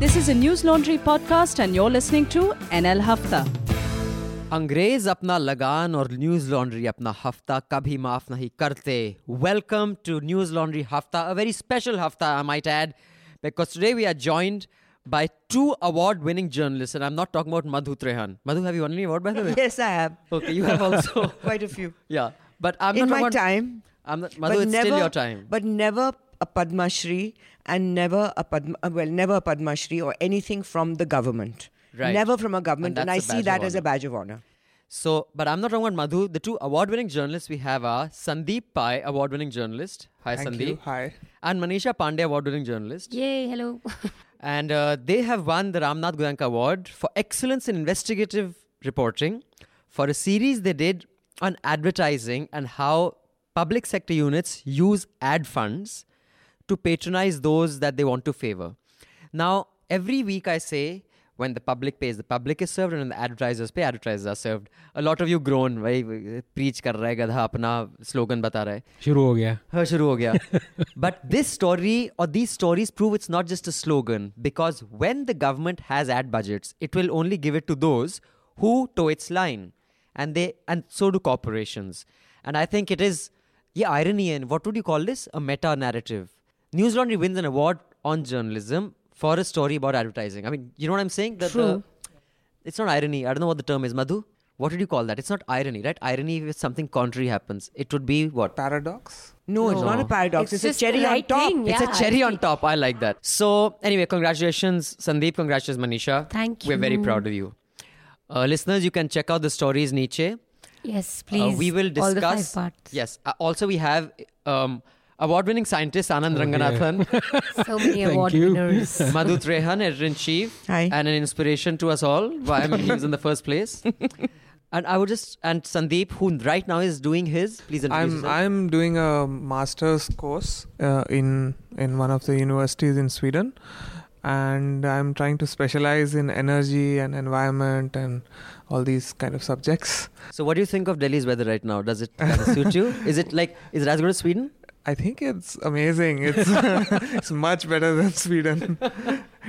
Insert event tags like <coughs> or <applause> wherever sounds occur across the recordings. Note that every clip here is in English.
This is a News Laundry podcast, and you're listening to NL Hafta. अंग्रेज अपना लगान और न्यूज लॉन्ड्री अपना हफ्ता कभी माफ नहीं करते वेलकम टू न्यूज लॉन्ड्री हफ्ता अ वेरी स्पेशल हफ्ता I might add because today we are joined by two award winning journalists and i'm not talking about madhu trehan madhu have you won any award by the way Yes, I have. okay you have also <laughs> Quite a few. yeah but i'm In not my talking about, time. i'm not madhu it's still your time But never a Padma Shri and never a Padma, well, never a Padma Shri or anything from the government. Right. Never from a government. And And, I see badge of that as a badge of honor. So, but I'm not talking about Madhu. The two award winning journalists we have are Sandeep Pai, award winning journalist. Hi, Thank Sandeep. you. Hi. And Manisha Pandey, award winning journalist. Yay, hello. <laughs> And uh, they have won the Ramnath Goenka Award for excellence in investigative reporting for a series they did on advertising and how public sector units use ad funds to patronize those that they want to favor. Now, every week I say when the public pays, the public is served, and when the advertisers pay, advertisers are served. A lot of you groan, भाई preach कर रहा है गधा अपना slogan बता रहा है शुरू हो गया हाँ शुरू हो गया but this story or these stories prove it's not just a slogan because when the government has ad budgets it will only give it to those who toe its line and they and so do corporations and i think it is yeah irony and what would you call this a meta narrative news laundry wins an award on journalism for a story about advertising i mean you know what i'm saying that True. it's not irony i don't know what the term is madhu what would you call that it's not irony right irony if something contrary happens it would be what Paradox? No, it's not a paradox. It's It's, a cherry on top. thing, It's a cherry on top. I like that. So, anyway, congratulations, Sandeep. Congratulations, Manisha. Thank you. We're very proud of you. Uh, listeners, you can check out the stories Nietzsche. Yes, Uh, please. we will discuss. All the five parts. Yes. Uh, also, we have um, award winning scientist Anand Oh, dear. Ranganathan, <laughs> So many award you. winners. <laughs> Madhu Trehan, editor in chief, Hi. and an inspiration to us all. Why I'm he was in the first place. <laughs> and I would just, and Sandeep, who right now is doing his, please introduce I'm yourself. I'm doing a master's course uh, in in one of the universities in Sweden, and I'm trying to specialize in energy and environment and all these kind of subjects. So, what do you think of Delhi's weather right now? Does it kind of suit you? Is it like, is it as good as Sweden? I think it's amazing. It's it's much better than Sweden.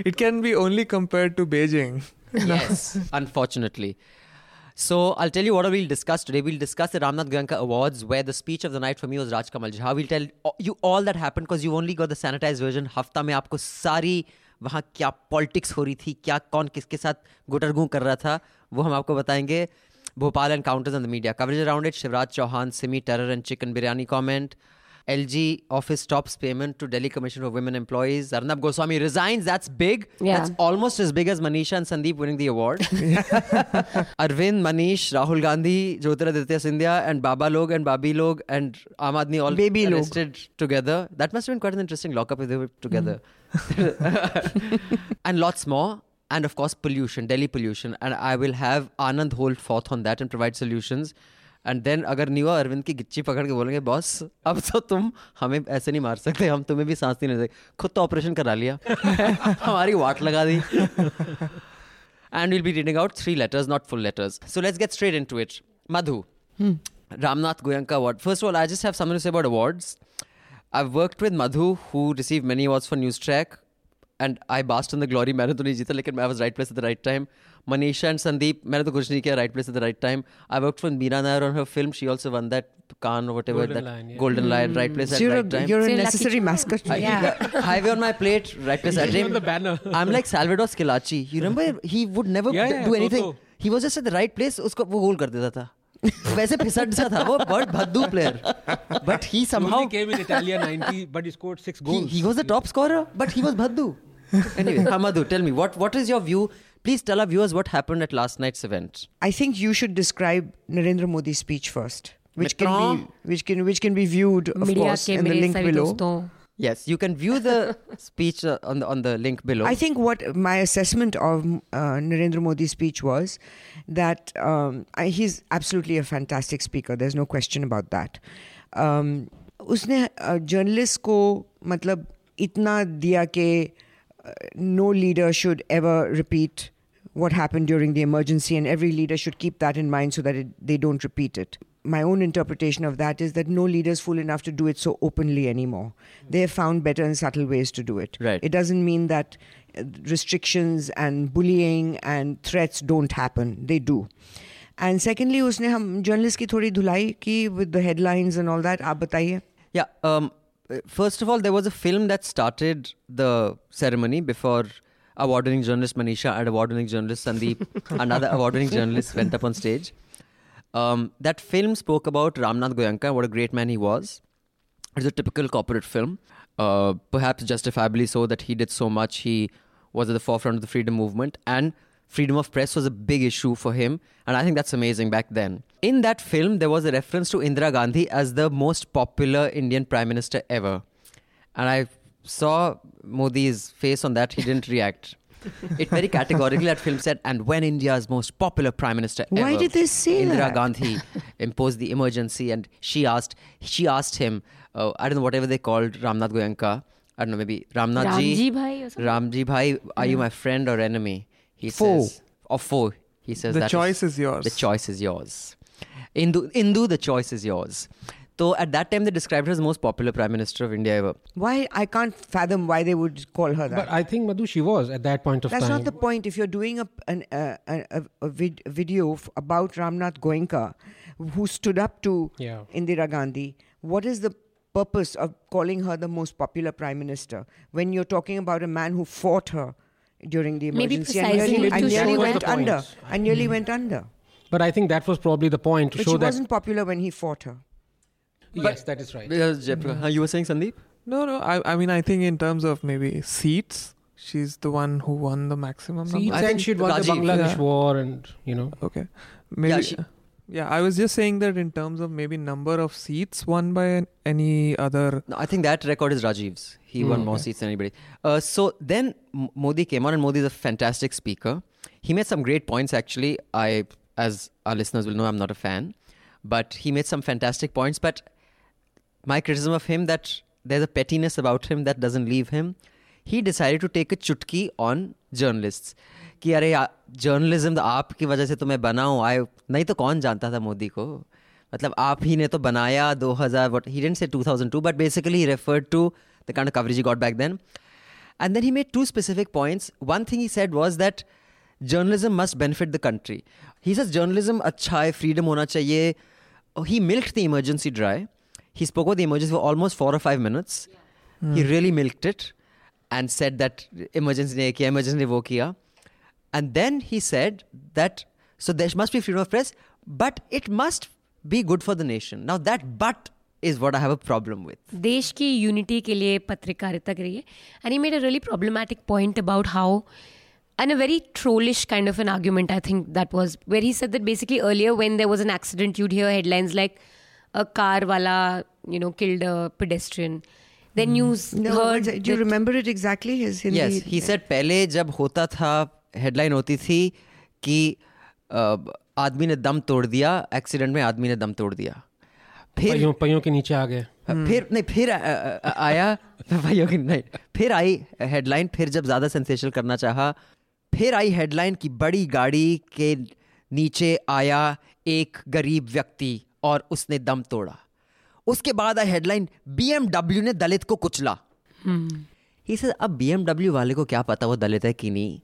it can be only compared to Beijing. Yes, unfortunately. So I'll tell you what we'll discuss today. We'll discuss the Ramnath Goyanka Awards, where the speech of the night for me was Raj Kamal Jha. We'll tell you all that happened because you only got the sanitized version. हफ़्ता में आपको सारी वहाँ क्या politics हो रही थी क्या कौन किसके साथ गुटरगू कर रहा था वो हम आपको बताएँगे Bhopal encounters and the media coverage around it Shivraj Chouhan SIMI terror and chicken biryani comment LG office stops payment to Delhi Commission for Women Employees. Arnab Goswami resigns. That's big. Yeah. That's almost as big as Manisha and Sandeep winning the award. <laughs> Arvind, Manish, Rahul Gandhi, Jyotiraditya Scindia, and Baba Log and Babi Log and Aam Aadmi all Baby log. arrested together. That must have been quite an interesting lockup if they were together. Mm. <laughs> and lots more. And of course, pollution, Delhi pollution. And I will have Anand hold forth on that and provide solutions. And then अगर न्यूआ अरविंद की गिच्ची पकड़ के बोलेंगे boss अब तो तुम हमें ऐसे नहीं मार सकते हम तुम्हें भी सांस नहीं सकते। खुद तो ऑपरेशन करा लिया। <laughs> हमारी वाट लगा दी। And will be reading out three letters not full letters so let's get straight into it Madhu Ramnath Goenka award first all I just have I work with Madhu who receive many awards for news track and I bask in the glory मैंने तो नहीं जीता लेकिन I was right place at the right time Manisha and Sandeep, मैंने तो कुछ नहीं किया right place at the right time. I worked for Meera Nair on her film. She also won that Khan or whatever. Golden that Lion, yeah. Golden Lion, right place So at you're, right a, time. you're a necessary mascot. I- Yeah. highway on my plate, right place. He's dream- on the banner. I'm like Salvador Scilacci. You remember he would never Yeah, yeah, do anything. so. so. He was just at the right place. उसको वो गोल कर देता था. वैसे फिसट सा था वो बहुत भद्दू player. But he He somehow only came 90, but he scored six he, goals. he was the top scorer, but he was bhaddu. anyway, Hamadu, tell me what what is your view? Please tell our viewers what happened at last night's event. I think you should describe Narendra Modi's speech first, which can Mitron. be which can which can be viewed of media course के in the मेरे link सभी below. दोस्तों Yes, you can view the <laughs> speech uh, on the on the link below. I think what my assessment of uh, Narendra Modi's speech was that um, I, he's absolutely a fantastic speaker. There's no question about that. Um, उसने journalist को मतलब इतना दिया कि no leader should ever repeat what happened during the emergency, and every leader should keep that in mind so that it, they don't repeat it. my own interpretation of that is that no leader is fool enough to do it so openly anymore. They have found better and subtle ways to do it. Right. It doesn't mean that uh, restrictions and bullying and threats don't happen. They do. And secondly, उसने हम journalist की थोड़ी धुलाई की with the headlines and all that. आप बताइए. Yeah. First of all, there was a film that started the ceremony before award-winning journalist Manisha and award-winning journalist Sandeep, <laughs> another award-winning journalist, went up on stage. Um, that film spoke about Ramnath Goenka, what a great man he was. It's a typical corporate film, uh, perhaps justifiably so that he did so much. He was at the forefront of the freedom movement, and freedom of press was a big issue for him. And I think that's amazing back then. In that film, there was a reference to Indira Gandhi as the most popular Indian prime minister ever. And I saw Modi's face on that, he didn't <laughs> react. It very categorically that film said, and when India's most popular prime minister Why did they say Indira that? Gandhi <laughs> imposed the emergency, and she asked, she asked him, uh, I don't know whatever they called Ramnath Goenka. I don't know, maybe Ramnath Ramji ji, bhai or something? Ramji bhai, are you my friend or enemy? He Foe. says, or foe. He says The that choice is yours. The choice is yours. Indu, Indu, the choice is yours. So at that time, they described her as the most popular prime minister of India ever. Why I can't fathom why they would call her that. But I think Madhu, she was at that point of That's time. That's not the point. If you're doing a an, uh, a, a, a vid- video f- about Ramnath Goenka, who stood up to Yeah. Indira Gandhi, what is the purpose of calling her the most popular prime minister when you're talking about a man who fought her during the Maybe emergency and precisely nearly, to and nearly went That was the under? point. And nearly hmm. went under. But I think that was probably the point to But show she that. She wasn't popular when he fought her. yes, that is right. Uh, yes, Jaipur. Hmm. Uh, you were saying, Sandeep? No, no. I, I mean, I think in terms of maybe seats, she's the one who won the maximum See, number. I and think she'd won the Bangladesh Yeah. war, and you know, Okay. Maybe. she- yeah, I was just saying that in terms of maybe number of seats won by an, any other. No, I think that record is Rajiv's. He won Hmm. more seats than anybody. Uh, so then Modi came on, and Modi is a fantastic speaker. He made some great points, actually. I, as our listeners will know, I'm not a fan, but he made some fantastic points. But my criticism of him that there's a pettiness about him that doesn't leave him. He decided to take a chutki on journalist कि अरे journalism आपकी वजह से तो मैं बना हूँ। आए नहीं तो कौन जानता था मोदी को? मतलब आप ही ने तो बनाया 2000 what he didn't say 2002 but basically he to the kind of coverage got back then and then he made two specific points one thing he said was that journalism must benefit the country he says journalism अच्छा है freedom होना चाहिए he milk the emergency dry he spoke the emergency almost four और five minutes he really milked it and said that emergency ने ये किया emergency ने वो किया and then he said that so there must be freedom of press but it must be good for the nation now that but is what i have a problem with देश की unity के लिए पत्रकारिता करिए and he made a really problematic point about how and a very trollish kind of an argument i think that was where he said that basically earlier when there was an accident you'd hear headlines like a car wala you know killed a pedestrian then news No, heard do you remember it exactly? His Hindi. yes he said पहले जब होता था headline होती थी कि आदमी ने दम तोड़ दिया एक्सीडेंट में आदमी ने दम तोड़ दिया फिर पहियों पहियों के नीचे आ गए फिर नहीं फिर आया भाइयों की नहीं फिर आई हेडलाइन फिर जब ज़्यादा सेंसेशनल करना चाहा फिर आई हेडलाइन की बड़ी गाड़ी के नीचे आया एक गरीब व्यक्ति और उसने दम तोड़ा उसके बाद आई हेडलाइन बीएमडब्ल्यू ने दलित को कुचला। हम्म। ही hmm. अब बीएमडब्ल्यू वाले को क्या पता वो दलित है कि नहीं?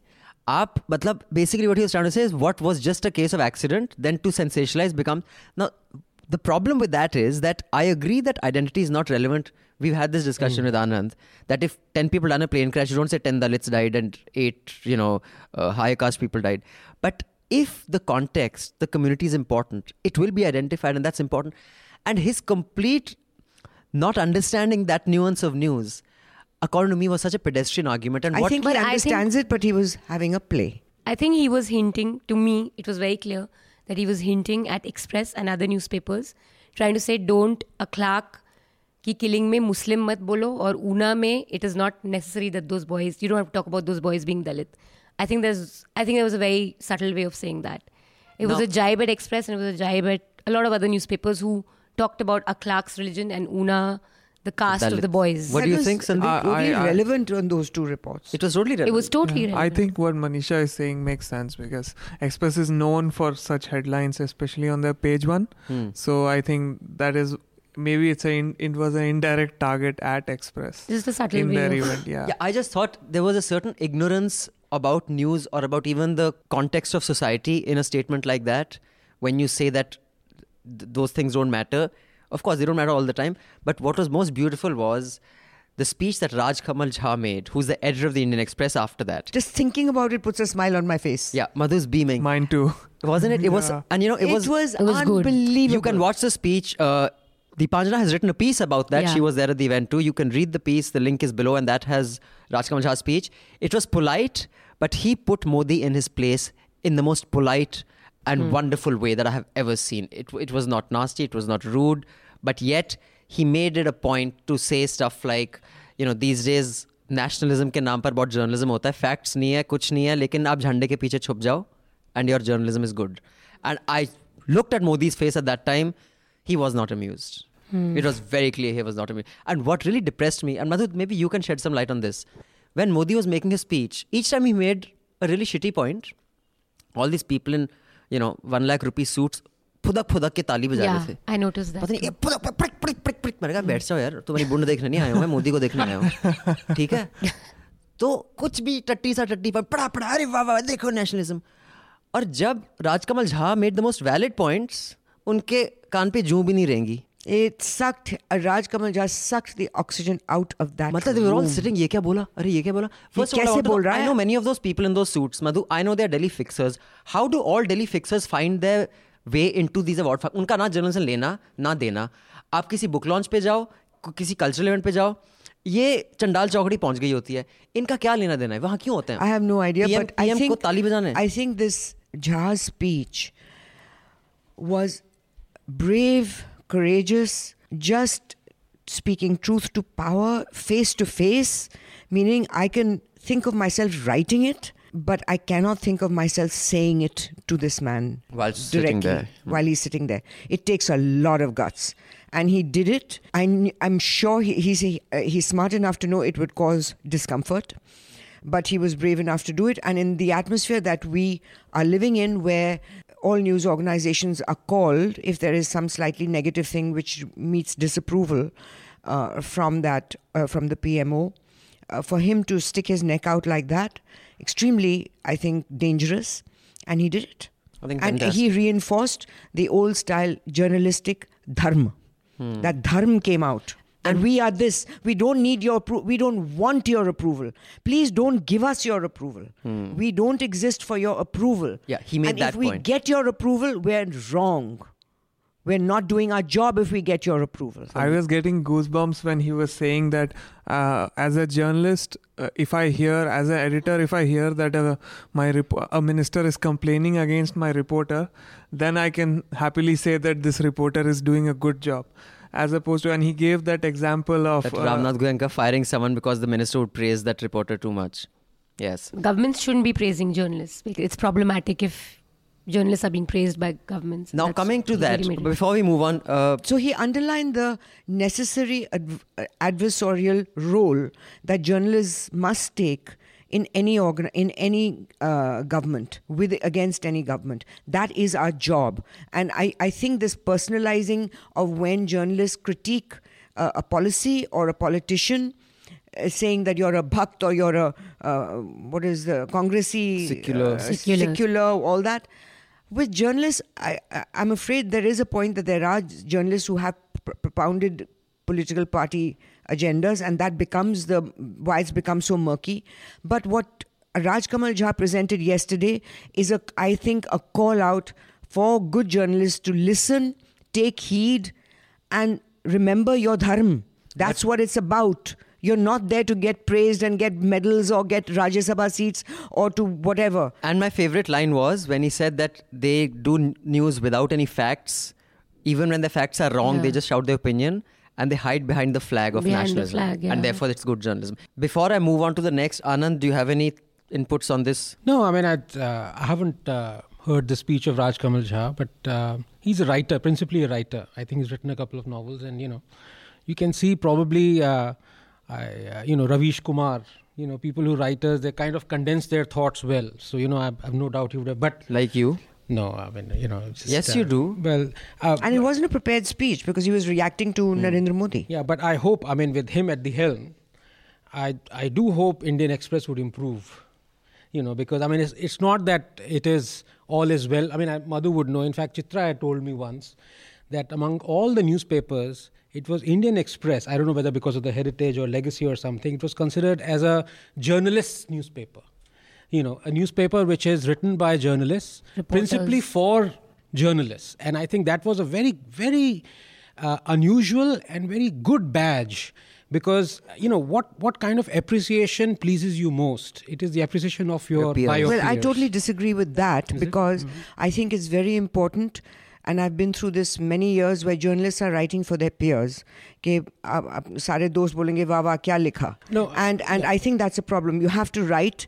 आप मतलब basically what you say what was just a case of accident then to sensationalise become ना the problem with that is that I agree that identity is not relevant we have this discussion with Anand that if ten people done a plane crash don't say ten Dalits died and eight you know high caste people died but if the context the community is important it will be identified and that's important And his complete not understanding that nuance of news, according to me, was such a pedestrian argument. And I what think he But I think- understands it, but he was having a play. I think he was hinting, to me, it was very clear that he was hinting at Express and other newspapers, trying to say, don't a clerk ki killing में Muslim मत बोलो और ऊना में it is not necessary that those boys, you don't have to talk about those boys being Dalit. I think there's, I think there was a very subtle way of saying that. It was Now- a jibe at Express and it was a jibe at a lot of other newspapers who talked about a clerk's religion and Una, the cast of the boys. What do you was, think, Sandeep? uh, totally I- I- relevant on those two reports. It was totally relevant. It was totally I relevant. I think what Manisha is saying makes sense because Express is known for such headlines, especially on their page one. Hmm. So I think that is maybe it's a in, it was an indirect target at Express Just a subtle in their event. Yeah. Yeah, I just thought there was a certain ignorance about news or about even the context of society in a statement like that when you say that th- those things don't matter. Of course, they don't matter all the time. But what was most beautiful was the speech that Raj Kamal Jha made, who's the editor of the Indian Express after that. Just thinking about it puts a smile on my face. Yeah, Madhu's beaming. Mine too. Wasn't it? It was, and you know, it, It, was. was, It was good. unbelievable. You can watch the speech. Uh, Deepanjana has written a piece about that. Yeah. She was there at the event too. You can read the piece. The link is below, and that has Raj Kamal Jha's speech. It was polite, but he put Modi in his place in the most polite and wonderful way that I have ever seen. It, it was not nasty. It was not rude, but yet he made it a point to say stuff like, you know, these days nationalism के नाम पर बहुत journalism होता है facts नहीं है कुछ नहीं है लेकिन आप झंडे के पीछे छुप जाओ and your journalism is good and I looked at Modi's face at that time he was not amused. It was very clear he was not amused. And what really depressed me, and Madhu, maybe you can shed some light on this. When Modi was making his speech, each time he made a really shitty point, all these people in, you know one lakh rupee suit फुदक फुदक के ताली बजा रहे थे I notice that पता नहीं फुदक फुदक, प्रिक प्रिक प्रिक प्रिक मैंने कहा बैठ जाओ यार तुम्हारी बुंड देखने नहीं आया हूँ मैं मोदी को देखने आया हूँ. <laughs> ठीक है? तो कुछ भी टट्टी सा टट्टी पर पड़ा पड़ा अरे वाह वाह देखो नेशनलिज्म और जब Rajkamal Jha made the most valid points उनके कान पे जू भी नहीं रहेंगी। It sucked, uh, Raj Kamal just sucked the oxygen out of that. मतलब they were all sitting ये क्या बोला अरे ये क्या बोला First of all, बोल रहा I know many of those people in those suits Madhu I know they're Delhi fixers how do all Delhi fixers find their way into these award उनका ना जर्नलिज्म लेना ना देना आप किसी बुक लॉन्च पे जाओ किसी कल्चरल इवेंट पे जाओ ये चंडाल चौकड़ी पहुँच गई होती है इनका क्या लेना देना है वहाँ क्यों होते हैं I have no idea, PM but I PM think को ताली बजाना है I think this Jha's speech was brave, courageous, just speaking truth to power, face to face, meaning I can think of myself writing it, but I cannot think of myself saying it to this man While sitting directly there. while he's sitting there. It takes a lot of guts. And he did it. I, I'm sure he, he's, he, uh, he's smart enough to know it would cause discomfort but he was brave enough to do it. And in the atmosphere that we are living in, where all news organizations are called if there is some slightly negative thing which meets disapproval uh, from that uh, from the PMO, uh, for him to stick his neck out like that, extremely, I think, dangerous. And he did it. I think and fantastic. he reinforced the old style journalistic dharma. Hmm. That dharma came out. And we are this. We don't need your appro- We don't want your approval. Please don't give us your approval. We don't exist for your approval. Hmm. Yeah, he made and that if we get your approval, we're wrong. We're not doing our job if we get your approval. I was getting goosebumps when he was saying that uh, as a journalist, uh, if I hear, as an editor, if I hear that uh, my rep- a minister is complaining against my reporter, then I can happily say that this reporter is doing a good job. As opposed to, and he gave that example of that uh, Ramnath Goenka firing someone because the minister would praise that reporter too much yes Governments shouldn't be praising journalists. It's problematic if journalists are being praised by governments. now That's coming to that before we move on uh, So he underlined the necessary adv- uh, adversarial role that journalists must take in any organ- in any uh, government with against any government. That is our job, and I, I think this personalizing of when journalists critique uh, a policy or a politician. uh, Saying that you're a bhakt or you're a uh, what is the congressy Secular. uh, Secular. secular, all that. With journalists, I, I, I'm afraid there is a point that there are journalists who have propounded political party agendas, and that becomes the why it's become so murky. But what Raj Kamal Jha presented yesterday is a, I think, a call out for good journalists to listen, take heed, and remember your dharma. That's what it's about. You're not there to get praised and get medals or get Rajya Sabha seats or to whatever. And my favorite line was when he said that they do news without any facts. Even when the facts are wrong, they just shout their opinion and they hide behind the flag of Behind the nationalism. flag, yeah. And therefore, it's good journalism. Before I move on to the next, Anand, do you have any inputs on this? No, I mean, I'd, uh, I haven't uh, heard the speech of Raj Kamal Jha, but uh, he's a writer, principally a writer. I think he's written a couple of novels, and you know, you can see probably, uh, I, uh, you know, Ravish Kumar, you know, people who writers, they kind of condense their thoughts well. So, you know, I, I have no doubt he would have, but Like you. No, I mean, you know, just, Yes, you do. Well, uh, And it wasn't a prepared speech because he was reacting to Narendra Modi. Yeah, but I hope, I mean, with him at the helm, I, I do hope Indian Express would improve. You know, because I mean, it's, it's not that it is all is well. I mean, I, Madhu would know. In fact, Chitra had told me once that among all the newspapers, it was Indian Express. I don't know whether because of the heritage or legacy or something, it was considered as a journalist's newspaper You know, a newspaper which is written by journalists, principally Reporters. for journalists. And I think that was a very, very uh, unusual and very good badge because you know what what kind of appreciation pleases you most it is the appreciation of your, Your peers. by your well, I peers. totally disagree with that because I think it's very important. And I've been through this many years where journalists are writing for their peers. कि आप- आप सारे दोस्त बोलेंगे वाह वाह क्या लिखा No, and and I think that's a problem. You have to write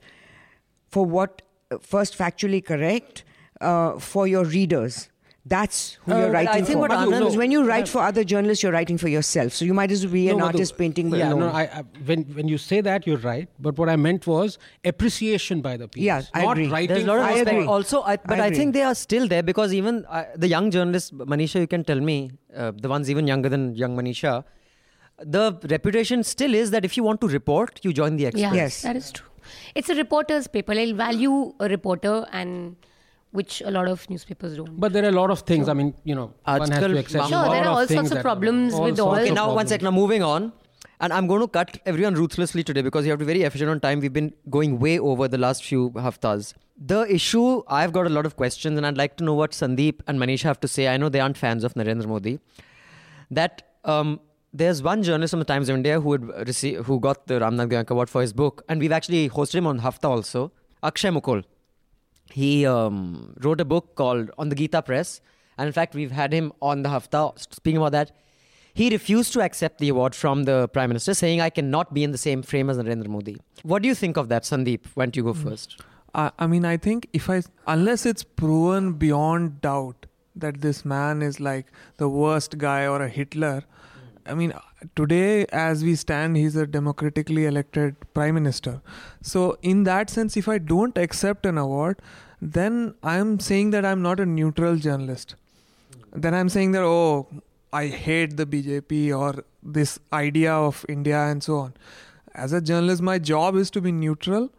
for what uh, first factually correct uh, for your readers. That's who Uh, you're but I writing think for. what Anand- because when you write Uh, for other journalists, you're writing for yourself. So you might as well be an No, Madhu, artist painting yeah, alone. no, I, I, when when you say that you're right but what i meant was appreciation by the people. Yeah, I not agree. writing There's a lot of I respect. agree. Also, I, but I I, think they are still there because even uh, the young journalists, Manisha, you can tell me, uh, the ones even younger than young Manisha, the reputation still is that if you want to report, you join the Express. Yeah, Yes. that is true. It's a reporter's paper. I'll value a reporter, and which a lot of newspapers don't. but there are a lot of things i mean you know one has Aajkal to accept Sure, a lot there are all things sorts of that- problems with all- Okay, now one problems. sec. Now moving on, and I'm going to cut everyone ruthlessly today because you have to be very efficient on time. We've been going way over the last few haftas. The issue, I've got a lot of questions, and I'd like to know what Sandeep and Manisha have to say. I know they aren't fans of Narendra Modi. That um, there's one journalist from the Times of India who had received, who got the Ramnath Goenka Award for his book, and we've actually hosted him on Hafta also. Akshay Mukul. He um, wrote a book called On the Gita Press, and in fact, we've had him on the Hafta speaking about that. He refused to accept the award from the Prime Minister, saying, I cannot be in the same frame as Narendra Modi. What do you think of that, Sandeep? Why don't you go first? I, I mean, I think if I, unless it's proven beyond doubt that this man is like the worst guy or a Hitler, I mean, today as we stand, he's a democratically elected prime minister. So, in that sense, if I don't accept an award, then I'm saying that I'm not a neutral journalist. Then I'm saying that, oh, I hate the BJP or this idea of India and so on. As a journalist, my job is to be neutral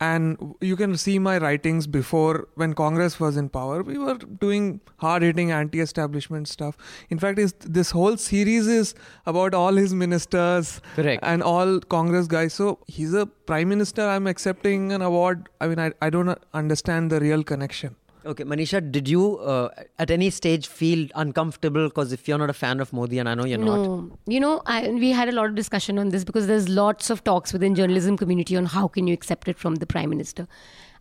and you can see my writings before when congress was in power. We were doing hard hitting anti establishment stuff. In fact this whole series is about all his ministers Correct. and all congress guys. So he's a prime minister. I'm accepting an award. I mean i, I don't understand the real connection Okay, Manisha, did you uh, at any stage feel uncomfortable? Because if you're not a fan of Modi, and I know you're not, no, you know, I, we had a lot of discussion on this because there's lots of talks within journalism community on how can you accept it from the prime minister.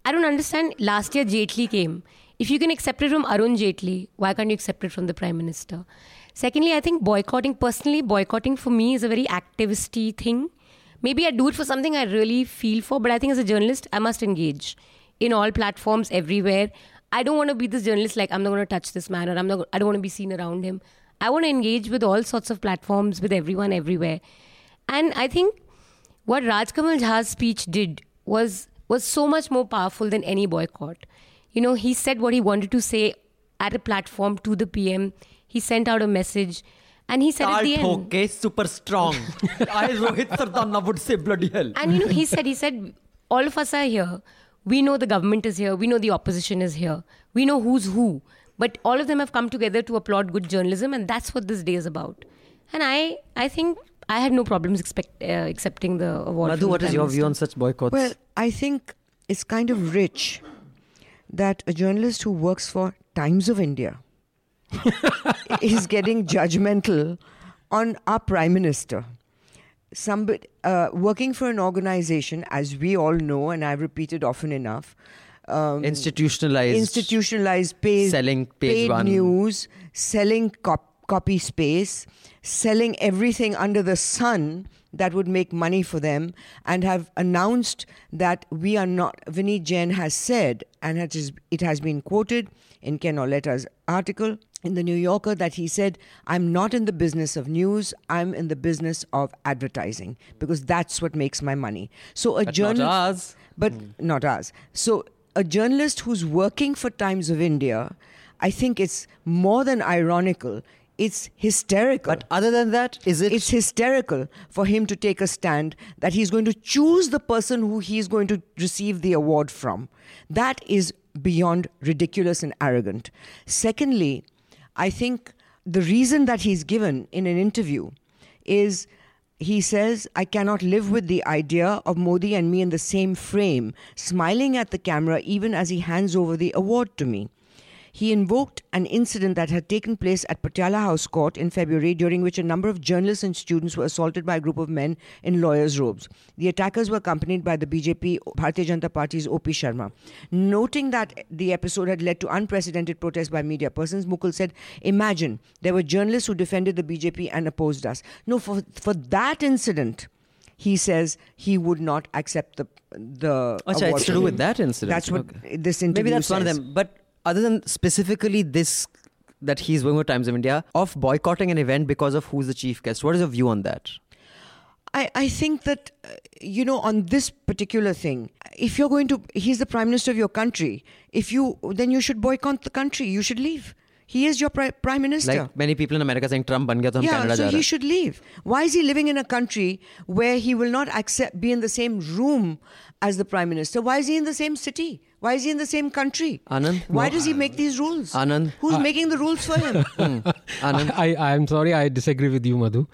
I don't understand. Last year, Jaitley came. If you can accept it from Arun Jaitley, why can't you accept it from the prime minister? Secondly, I think boycotting. Personally, boycotting for me is a very activisty thing. Maybe I do it for something I really feel for, but I think as a journalist, I must engage in all platforms everywhere. I don't want to be this journalist like I'm not going to touch this man or I'm not. I don't want to be seen around him. I want to engage with all sorts of platforms with everyone everywhere, and I think what Raj Kamal Jha's speech did was was so much more powerful than any boycott. You know, he said what he wanted to say at a platform to the PM. He sent out a message, and he said at the end. okay, super strong. <laughs> I Rohit Sardana would say bloody hell. And you know, he said, he said, all of us are here. We know the government is here. We know the opposition is here. We know who's who. But all of them have come together to applaud good journalism, and that's what this day is about. And I, I think I had no problems expect, uh, accepting the award. Madhu, the what is Prime your view on such boycotts? Well, I think it's kind of rich that a journalist who works for Times of India <laughs> is getting judgmental on our prime minister. Somebody uh, working for an organization, as we all know, and I've repeated often enough, um, institutionalized, institutionalized paid, selling page paid one. news, selling cop- copy space, selling everything under the sun that would make money for them, and have announced that we are not. Vineet Jain has said, and it has been quoted in Ken Auletta's article, in the New Yorker that he said, I'm not in the business of news, I'm in the business of advertising because that's what makes my money. So a journalist but not us. Hmm. So a journalist who's working for Times of India, I think it's more than ironical. It's hysterical. But other than that, is it? it's hysterical for him to take a stand that he's going to choose the person who he's going to receive the award from. That is beyond ridiculous and arrogant. Secondly, I think the reason that he's given in an interview is he says, I cannot live with the idea of Modi and me in the same frame, smiling at the camera even as he hands over the award to me. He invoked an incident that had taken place at Patiala House Court in February, during which a number of journalists and students were assaulted by a group of men in lawyers' robes. The attackers were accompanied by the BJP Bharatiya Janata Party's OP Sharma. Noting that the episode had led to unprecedented protests by media persons, Mukul said, Imagine there were journalists who defended the BJP and opposed us. No, for, for that incident, he says he would not accept the the. Oh, Acha, award it's to do with that incident. That's what Okay. this interview Maybe that's one of them. But other than specifically this that he's working with Times of India of boycotting an event because of who's the chief guest. What is your view on that? I, I think that, uh, you know, on this particular thing, if you're going to, he's the prime minister of your country. If you, then you should boycott the country. You should leave. He is your pri- prime minister. Like many people in America saying Trump ban gaya to hum yeah, Canada so he should leave. Why is he living in a country where he will not accept be in the same room as the prime minister? Why is he in the same city? Why is he in the same country? Anand? Why does he make these rules? Anand? Who's making the rules for him? <laughs> Anand? I, I, I'm sorry, I disagree with you, Madhu.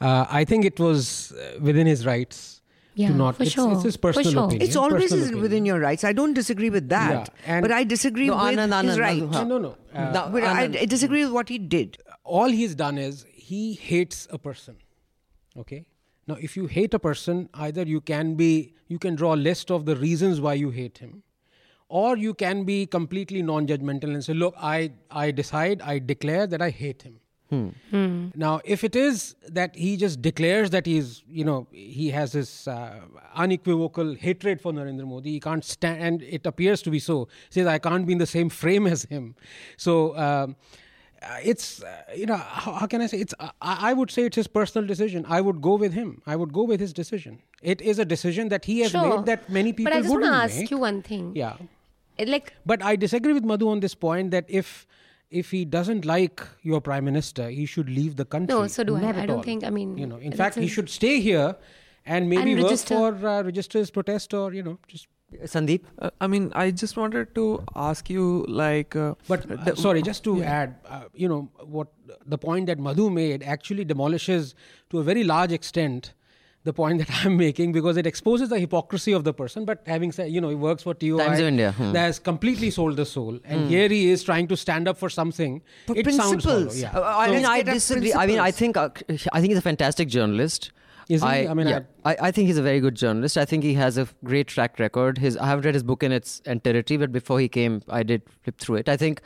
Uh, I think it was uh, within his rights Yeah, to not. for it's, sure. it's his For personal sure. opinion. It's always personal opinion. within your rights. I don't disagree with that. Yeah, and- but I disagree No, with Anand, his Anand, right. Madhu, No, no. Uh, No, But I, I disagree with what he did. all he's done is he hates a person okay now if you hate a person either you can be you can draw a list of the reasons why you hate him or you can be completely non-judgmental and say look i i decide i declare that i hate him. Now if it is that he just declares that he's you know he has this uh, unequivocal hatred for narendra modi he can't stand and it appears to be so He says i can't be in the same frame as him. So um, uh, it's uh, you know how, how can i say? It's uh, I, I would say it's his personal decision. I would go with him. I would go with his decision. It is a decision that he has Sure. made that many people But I just want to ask make. you one thing. yeah. It, like, but i disagree with madhu on this point that if if he doesn't like your prime minister he should leave the country No, so do I. Not I at don't all. think- I mean, you know in that's fact he should stay here and maybe And work register. for uh, register his protest or you know just Sandeep? Uh, I mean, I just wanted to ask you, like, uh, But uh, sorry, just to add, uh, you know, what the point that Madhu made actually demolishes to a very large extent the point that I'm making because it exposes the hypocrisy of the person. But having said, you know, he works for TOI Times of India, hmm. that has completely sold the soul, and here he is trying to stand up for something. For it sounds hollow, yeah. Uh, I So- mean, I Let's get at disagree. I mean, I think uh, I think he's a fantastic journalist. Is he? I, I mean, yeah, I, I think he's a very good journalist. I think he has a great track record. His I haven't read his book in its entirety, but before he came, I did flip through it. I think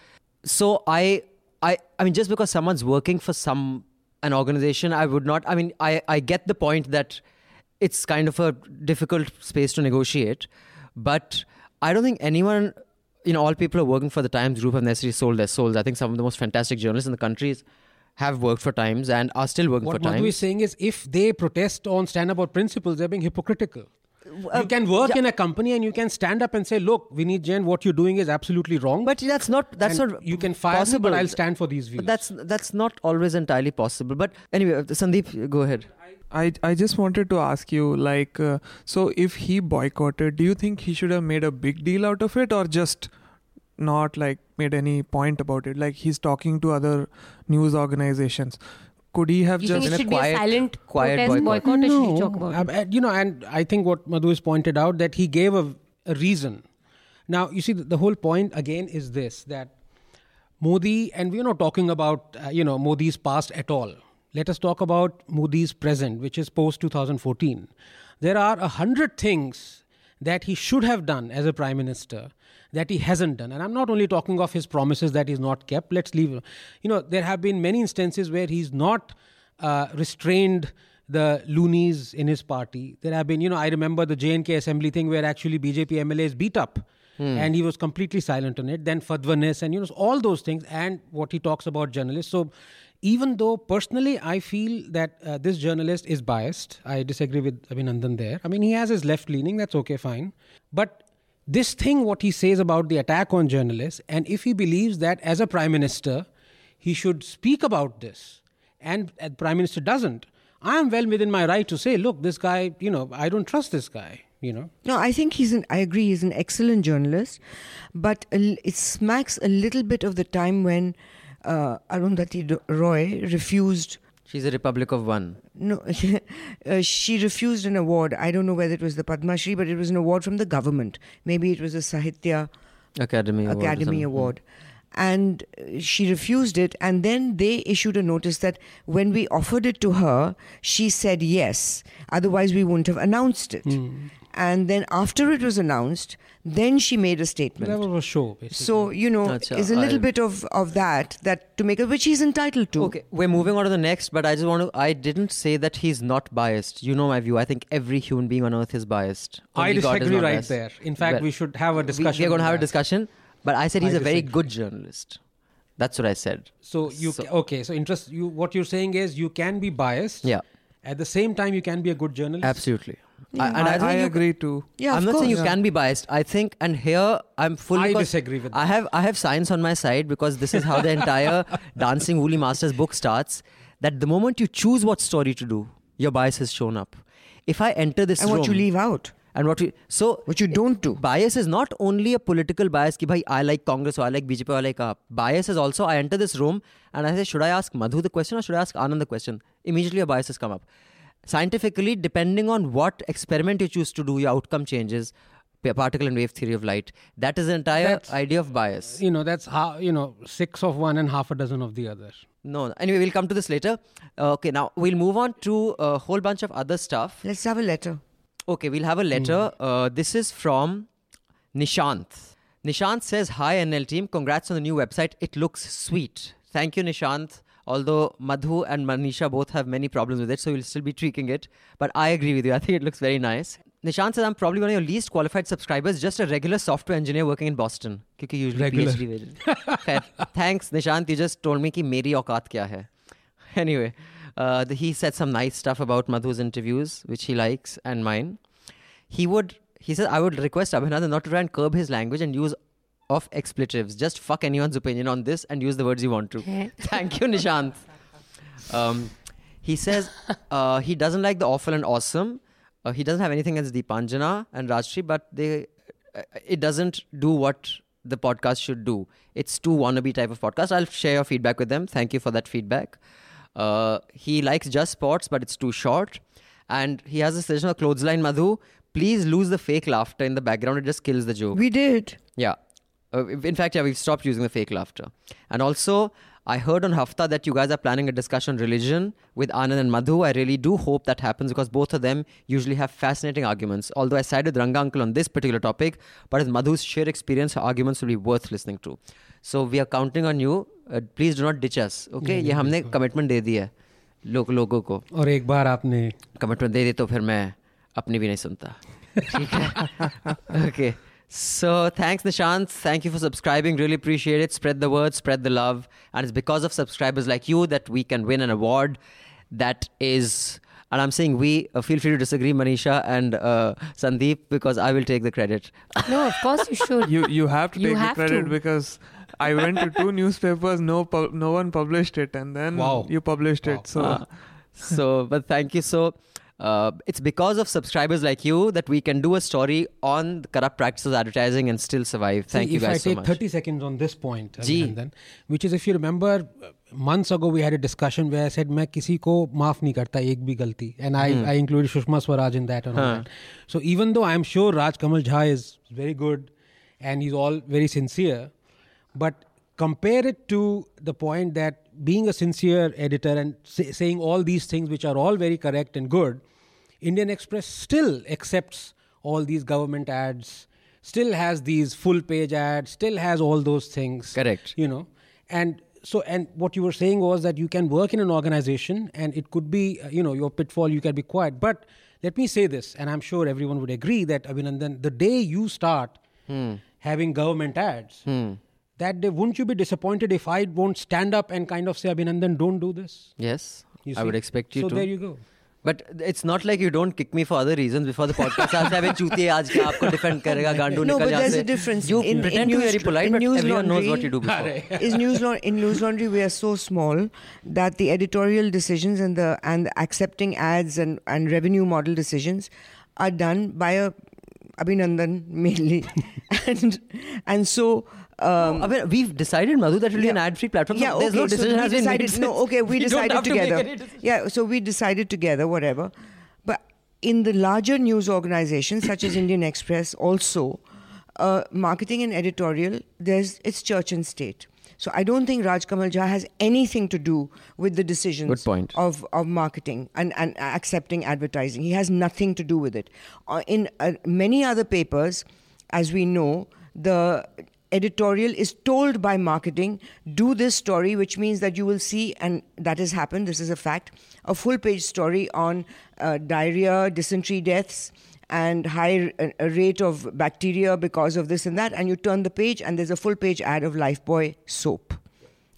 so. I I I mean, just because someone's working for some an organization, I would not. I mean, I I get the point that it's kind of a difficult space to negotiate, but I don't think anyone you know, all people who are working for the Times Group have necessarily sold their souls. I think some of the most fantastic journalists in the country have worked for Times and are still working What for Times. is saying is if they protest on stand about principles, they're being hypocritical. You can work yeah. in a company and you can stand up and say, look, Vineet Jain, what you're doing is absolutely wrong. But that's not that's and not you can fire possible. me, but I'll stand for these views. But that's that's not always entirely possible. But anyway, uh, Sandeep, go ahead. I, I just wanted to ask you, like, uh, so if he boycotted, do you think he should have made a big deal out of it or just not like made any point about it? Like, he's talking to other news organizations. Could he have you just. think it in a should quiet- be a silent quiet protest boycott. boycott, or should he No, talk about it? you know, and I think what Madhu has pointed out that he gave a, a reason. Now, you see, the, the whole point again is this that Modi, and we're not talking about uh, you know Modi's past at all. Let us talk about Modi's present, which is post 2014. There are a hundred things that he should have done as a prime minister that he hasn't done. And I'm not only talking of his promises that he's not kept. Let's leave. You know, there have been many instances where he's not uh, restrained the loonies in his party. There have been, you know, I remember the J&K assembly thing where actually BJP MLAs beat up and he was completely silent on it. Then Fadnavis and you know all those things, and what he talks about journalists. So even though personally I feel that uh, this journalist is biased, I disagree with Abhinandan there. I mean, he has his left leaning, that's okay, fine. But this thing, what he says about the attack on journalists, and if he believes that as a prime minister, he should speak about this, and the prime minister doesn't, I am well within my right to say, look, this guy, you know, I don't trust this guy, you know. No, I think he's an. I agree, he's an excellent journalist, but it smacks a little bit of the time when uh, Arundhati Roy refused. She's a Republic of One. No, <laughs> uh, she refused an award. I don't know whether it was the Padma Shri, but it was an award from the government. Maybe it was a Sahitya Akademi Award. Academy something. Award. And uh, she refused it, and then they issued a notice that when we offered it to her, she said yes. Otherwise, we wouldn't have announced it. And then after it was announced, then she made a statement. That was a show, basically. So you know, Acha, is a little I- bit of of that that to make it, which he's entitled to. Okay, we're moving on to the next, but I just want to. I didn't say that he's not biased. You know my view. I think every human being on earth is biased. I Only God is disagree right biased. there. In fact, Well, we should have a discussion. We, are going to on have a discussion, but I said he's I a very good journalist. That's what I said. So you So- ca- okay? So interest you. What you're saying is you can be biased. Yeah, At the same time, you can be a good journalist. absolutely. Yeah. I, and I, I, think I you- agree too. Yeah, I'm of not course. saying you can be biased. I think, and here I'm fully. I disagree with I have I have science on my side because this is how the entire <laughs> Dancing Wu Li Masters book starts. That the moment you choose what story to do, your bias has shown up. If I enter this room. and what you room- leave out, and what you so what you don't do. bias is not only a political bias ki bhai I like Congress or I like BJP or I like AAP. Bias is also I enter this room and I say should I ask Madhu the question or should I ask Anand the question? Immediately a bias has come up. Scientifically, depending on what experiment you choose to do, your outcome changes. Particle and wave theory of light. That is the entire That's- idea of bias. You know that's how you know six of one and half a dozen of the other. No, no. anyway, we'll come to this later. Uh, okay, now we'll move on to a whole bunch of other stuff. Let's have a letter. Okay, we'll have a letter. Uh, this is from Nishant. Nishant says, Hi NL team, congrats on the new website. It looks sweet. Thank you, Nishant Although Madhu and Manisha both have many problems with it, so we'll still be tweaking it. But I agree with you. I think it looks very nice. Nishant says, I'm probably one of your least qualified subscribers, just a regular software engineer working in Boston. Because usually Regular. PhD wages. Khair, Thanks, Nishant. You just told me कि मेरी औकात क्या है. Anyway, uh, the, he said some nice stuff about Madhu's interviews, which he likes, and mine. He would, he said, I would request Abhinandan not to try and curb his language and use of expletives. Just fuck anyone's opinion on this and use the words you want to. <laughs> Thank you, Nishant. Um, he says uh, he doesn't like the awful and awesome. Uh, he doesn't have anything against Deepanjana and Rajshri, but they, uh, it doesn't do what the podcast should do. It's too wannabe type of podcast. I'll share your feedback with them. Thank you for that feedback. Uh, he likes just sports, but it's too short. And he has a suggestion of clothesline Madhu. Please lose the fake laughter in the background. It just kills the joke. We did. Yeah. Uh, in fact, yeah, we've stopped using the fake laughter. And also, I heard on Hafta that you guys are planning a discussion on religion with Anand and Madhu. I really do hope that happens because both of them usually have fascinating arguments. Although I side with Ranga Uncle on this particular topic, but with Madhu's sheer experience, her arguments will be worth listening to. So we are counting on you. Uh, please do not ditch us. Okay? ये हमने commitment दे दी है लोग लोगों को और एक बार आपने commitment दे दी तो फिर मैं अपनी <laughs> भी नहीं सुनता ठीक है okay so thanks nishant thank you for subscribing really appreciate it spread the word spread the love and it's because of subscribers like you that we can win an award that is and i'm saying we uh, feel free to disagree manisha and uh, sandeep because i will take the credit <laughs> No, of course you should. You you have to You take have the credit to. because I went to two newspapers, no pub- no one published it, and then Wow. you published Wow. it. So Uh, so but thank you so uh, it's because of subscribers like you that we can do a story on corrupt practices advertising and still survive. Thank See, you guys so much. If I take 30 seconds on this point, uh, then, which is if you remember, uh, months ago we had a discussion where I said मैं किसी को माफ नहीं करता एक भी गलती and I. Hmm. I included Sushma Swaraj in that and all that. So even though I'm sure Raj Kamal Jha is very good and he's all very sincere, but compare it to the point that being a sincere editor and say, saying all these things which are all very correct and good, Indian Express still accepts all these government ads, still has these full page ads, still has all those things. Correct. You know, and so and what you were saying was that you can work in an organization and it could be uh, you know your pitfall you can be quiet but let me say this and i'm sure everyone would agree that abhinandan the day you start having government ads, Hmm that day, wouldn't you be disappointed if I won't stand up and kind of say, Abhinandan, don't do this? Yes, I would expect you to. So there you go. But it's not like you don't kick me for other reasons before the podcast. I'll say, chuti hai, aaj ke defend karega, <laughs> no, but there's a difference. You in, pretend in to be very polite, but everyone knows what you do is news in News Laundry, we are so small that the editorial decisions and the and accepting ads and, and revenue model decisions are done by a Abhinandan mainly. <laughs> and, and so um, I mean, we've decided, Madhu, that it will be an ad-free platform. yeah, so there's okay, no decision we has been made. No, okay, <laughs> we don't decided have to together. Yeah, so we decided together, whatever. But in the larger news organizations such as Indian Express, also uh, marketing and editorial, there's it's church and state. So I don't think Raj Kamal Jha has anything to do with the decisions Good point. of of marketing and, and accepting advertising. He has nothing to do with it. Uh, in uh, many other papers, as we know, the editorial is told by marketing do this story which means that you will see and that has happened this is a fact a full page story on uh, diarrhea dysentery deaths and high uh, rate of bacteria because of this and that and you turn the page and there's a full page ad of lifebuoy soap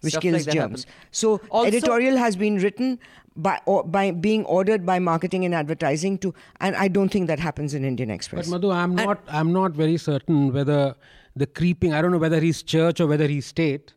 which Stuff kills like germs happens. so Also- editorial has been written by or by being ordered by marketing and advertising to and i don't think that happens in indian express But Madhu, I'm not. I'm not very certain whether the creeping. I don't know whether he's church or whether he's state,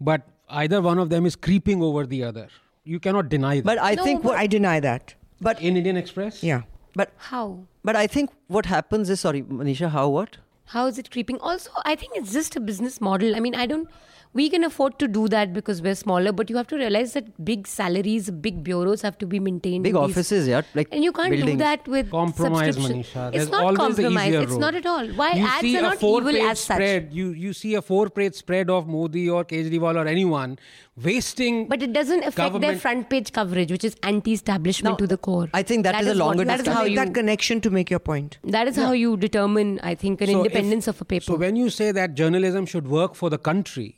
but either one of them is creeping over the other. You cannot deny that. But I No, think what i deny that but in Indian Express, yeah but How? but I think what happens is sorry, Manisha. How what? How is it creeping? Also, I think it's just a business model. I mean, I don't. We can afford to do that because we're smaller, but you have to realize that big salaries, big bureaus have to be maintained. Big in these- offices, yeah, like And you can't buildings. do that with compromise, subscription. Manisha. It's There's not always the compromise. easier It's road. not at all. Why you ads see are a not four-page evil as such. spread. You you see a four-page spread of Modi or Kejriwal or anyone wasting. But it doesn't affect their front page coverage, which is anti-establishment Now, to the core. I think that is a what- longer That is to how make you. that connection to make your point that is how you determine, I think, an So if- independence of a paper. So when you say that journalism should work for the country,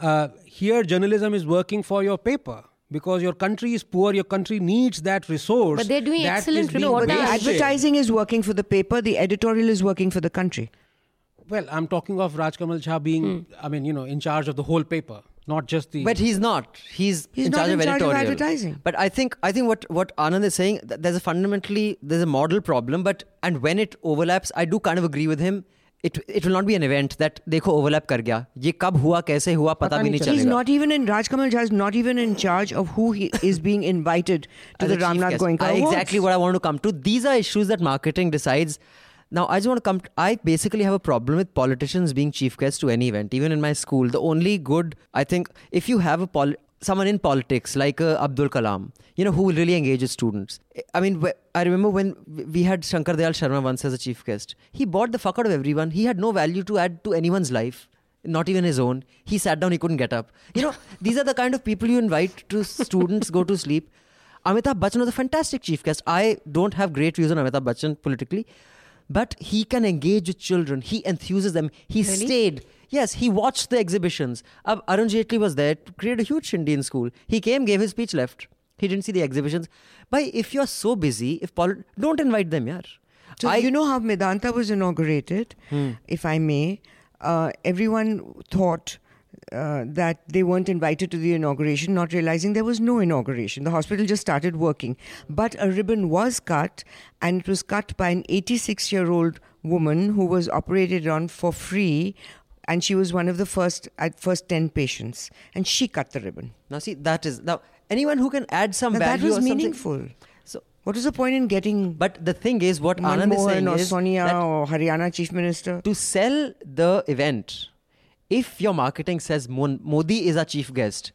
uh, here journalism is working for your paper because your country is poor. Your country needs that resource. But they're doing excellent is being reportage. but the advertising is working for the paper the editorial is working for the country Well, I'm talking of Raj Kamal Jha being, Hmm. I mean, you know, in charge of the whole paper, not just the. But he's not. He's, He's in not charge in of charge of advertising. But I think I think what what Anand is saying there's a fundamentally there's a model problem. But and when it overlaps, I do kind of agree with him It it will not be an event that देखो overlap कर गया. ये कब हुआ कैसे हुआ पता भी नहीं he's चलेगा. not even in Raj Kamal Jha is not even in charge of who he is being invited to As the a chief Ramnath guest. Goenka I- Awards. exactly what I want to come to. These are issues that marketing decides. Now, I just want to come. I basically have a problem with politicians being chief guests to any event. Even in my school, the only good I think if you have a pol- someone in politics like uh, Abdul Kalam, you know, who will really engage with students. I mean, I remember when we had Shankar Dayal Sharma once as a chief guest. He bought the fuck out of everyone. He had no value to add to anyone's life. Not even his own. He sat down, he couldn't get up. You know, <laughs> these are the kind of people you invite to students go to sleep. Amitabh Bachchan was a fantastic chief guest. I don't have great views on Amitabh Bachchan politically, but he can engage with children. He enthuses them. He Really? stayed. Yes, he watched the exhibitions. Ab Arun Jaitley was there to create a huge shindy in school. He came, gave his speech, left. He didn't see the exhibitions. But if you're so busy, if poli- don't invite them, yaar. So I- you know how Medanta was inaugurated, if I may. Uh, everyone thought uh, that they weren't invited to the inauguration, not realizing there was no inauguration. The hospital just started working, but a ribbon was cut, and it was cut by an 86-year-old woman who was operated on for free, and she was one of the first at first 10 patients, and she cut the ribbon. now see that is now anyone who can add some Now, that value was or something- meaningful. So, What was the point in getting but the thing is, what Anand is saying Manmohan or is Sonia that or Haryana chief minister? to sell the event, if your marketing says Mon- Modi is our chief guest,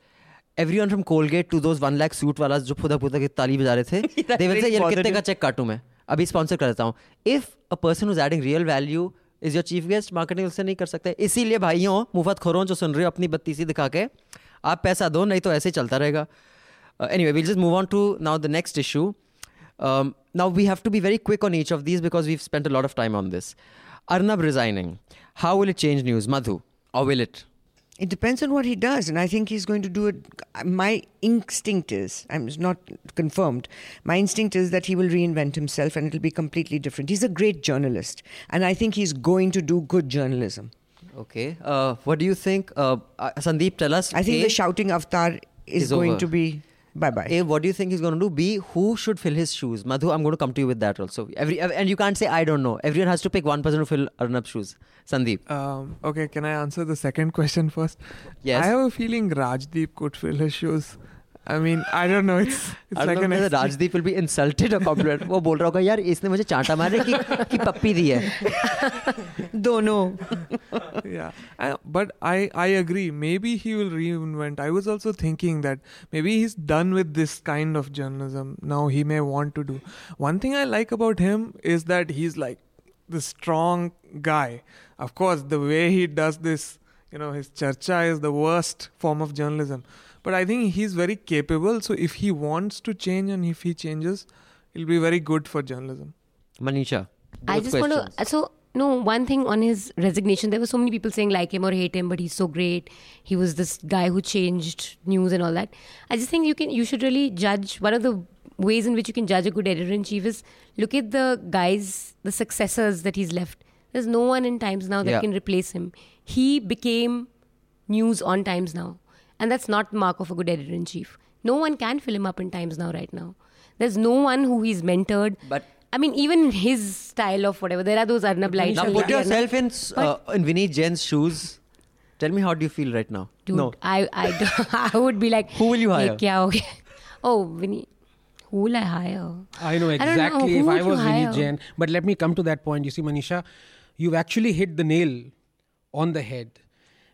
everyone from Colgate to those one lakh suit वाला जो पुदा पुदा की ताली बजा रहे थे, they will say really यार bothered कितने him. का चेक काटूं मैं अभी स्पॉन्सर कर देता हूँ if a person who's adding real value Is your chief guest marketing उससे नहीं कर सकते। इसीलिए भाइयों मुफ़्त खोरों जो सुन रहे हो, अपनी बत्तीसी दिखा के, आप पैसा दो, नहीं तो ऐसे ही चलता रहेगा। Anyway will just move on to now the next issue now we have to be very quick on each of this because we spend a lot of time on this Arnab resigning how will it change news Madhu or will it It depends on what he does, and I think he's going to do it. My instinct is, I'm not confirmed, my instinct is that he will reinvent himself and it'll be completely different. He's a great journalist, and I think he's going to do good journalism. Okay. Uh, what do you think? Uh, uh, Sandeep, tell us. I think A, the shouting avatar is, Is going over. to be bye bye. A, what do you think he's going to do? B, who should fill his shoes? Madhu, I'm going to come to you with that also. Every and you can't say I don't know. Everyone has to pick one person to fill Arnab's shoes. Sandeep. Um, okay, can I answer the second question first? Yes. I have a feeling Rajdeep could fill his shoes. I mean, I don't know. It's it's I like don't an know whether extreme- Rajdeep will be insulted or compliment. वो बोल रहा होगा यार इसने मुझे चांटा मारे कि कि पप्पी दी है. Dono. yeah I, but i i agree maybe he will reinvent i was also thinking that maybe he's done with this kind of journalism now he may want to do one thing i like about him is that he's like the strong guy of course the way he does this you know his charcha is the worst form of journalism but i think he's very capable so if he wants to change and if he changes it'll be very good for journalism Manisha. I both just want to. So, no, one thing on his resignation, there were so many people saying like him or hate him, but he's so great. He was this guy who changed news and all that. I just think you can, you should really judge. One of the ways in which you can judge a good editor in chief is look at the guys, the successors that he's left. There's no one in Times now that Yeah. can replace him. He became news on Times now, and that's not the mark of a good editor in chief. No one can fill him up in times now, right now. There's no one who he's mentored. But I mean, even his style of whatever. There are those Arnab Now put yourself in uh, in Vineet Jain's shoes. Tell me how do you feel right now? Dude, no, I I, <laughs> I would be like, who will you hire? Kya <laughs> Oh, Vinny. Who will I hire? I know exactly I know. if I was Vineet Jain. But let me come to that point. You see, Manisha, you've actually hit the nail on the head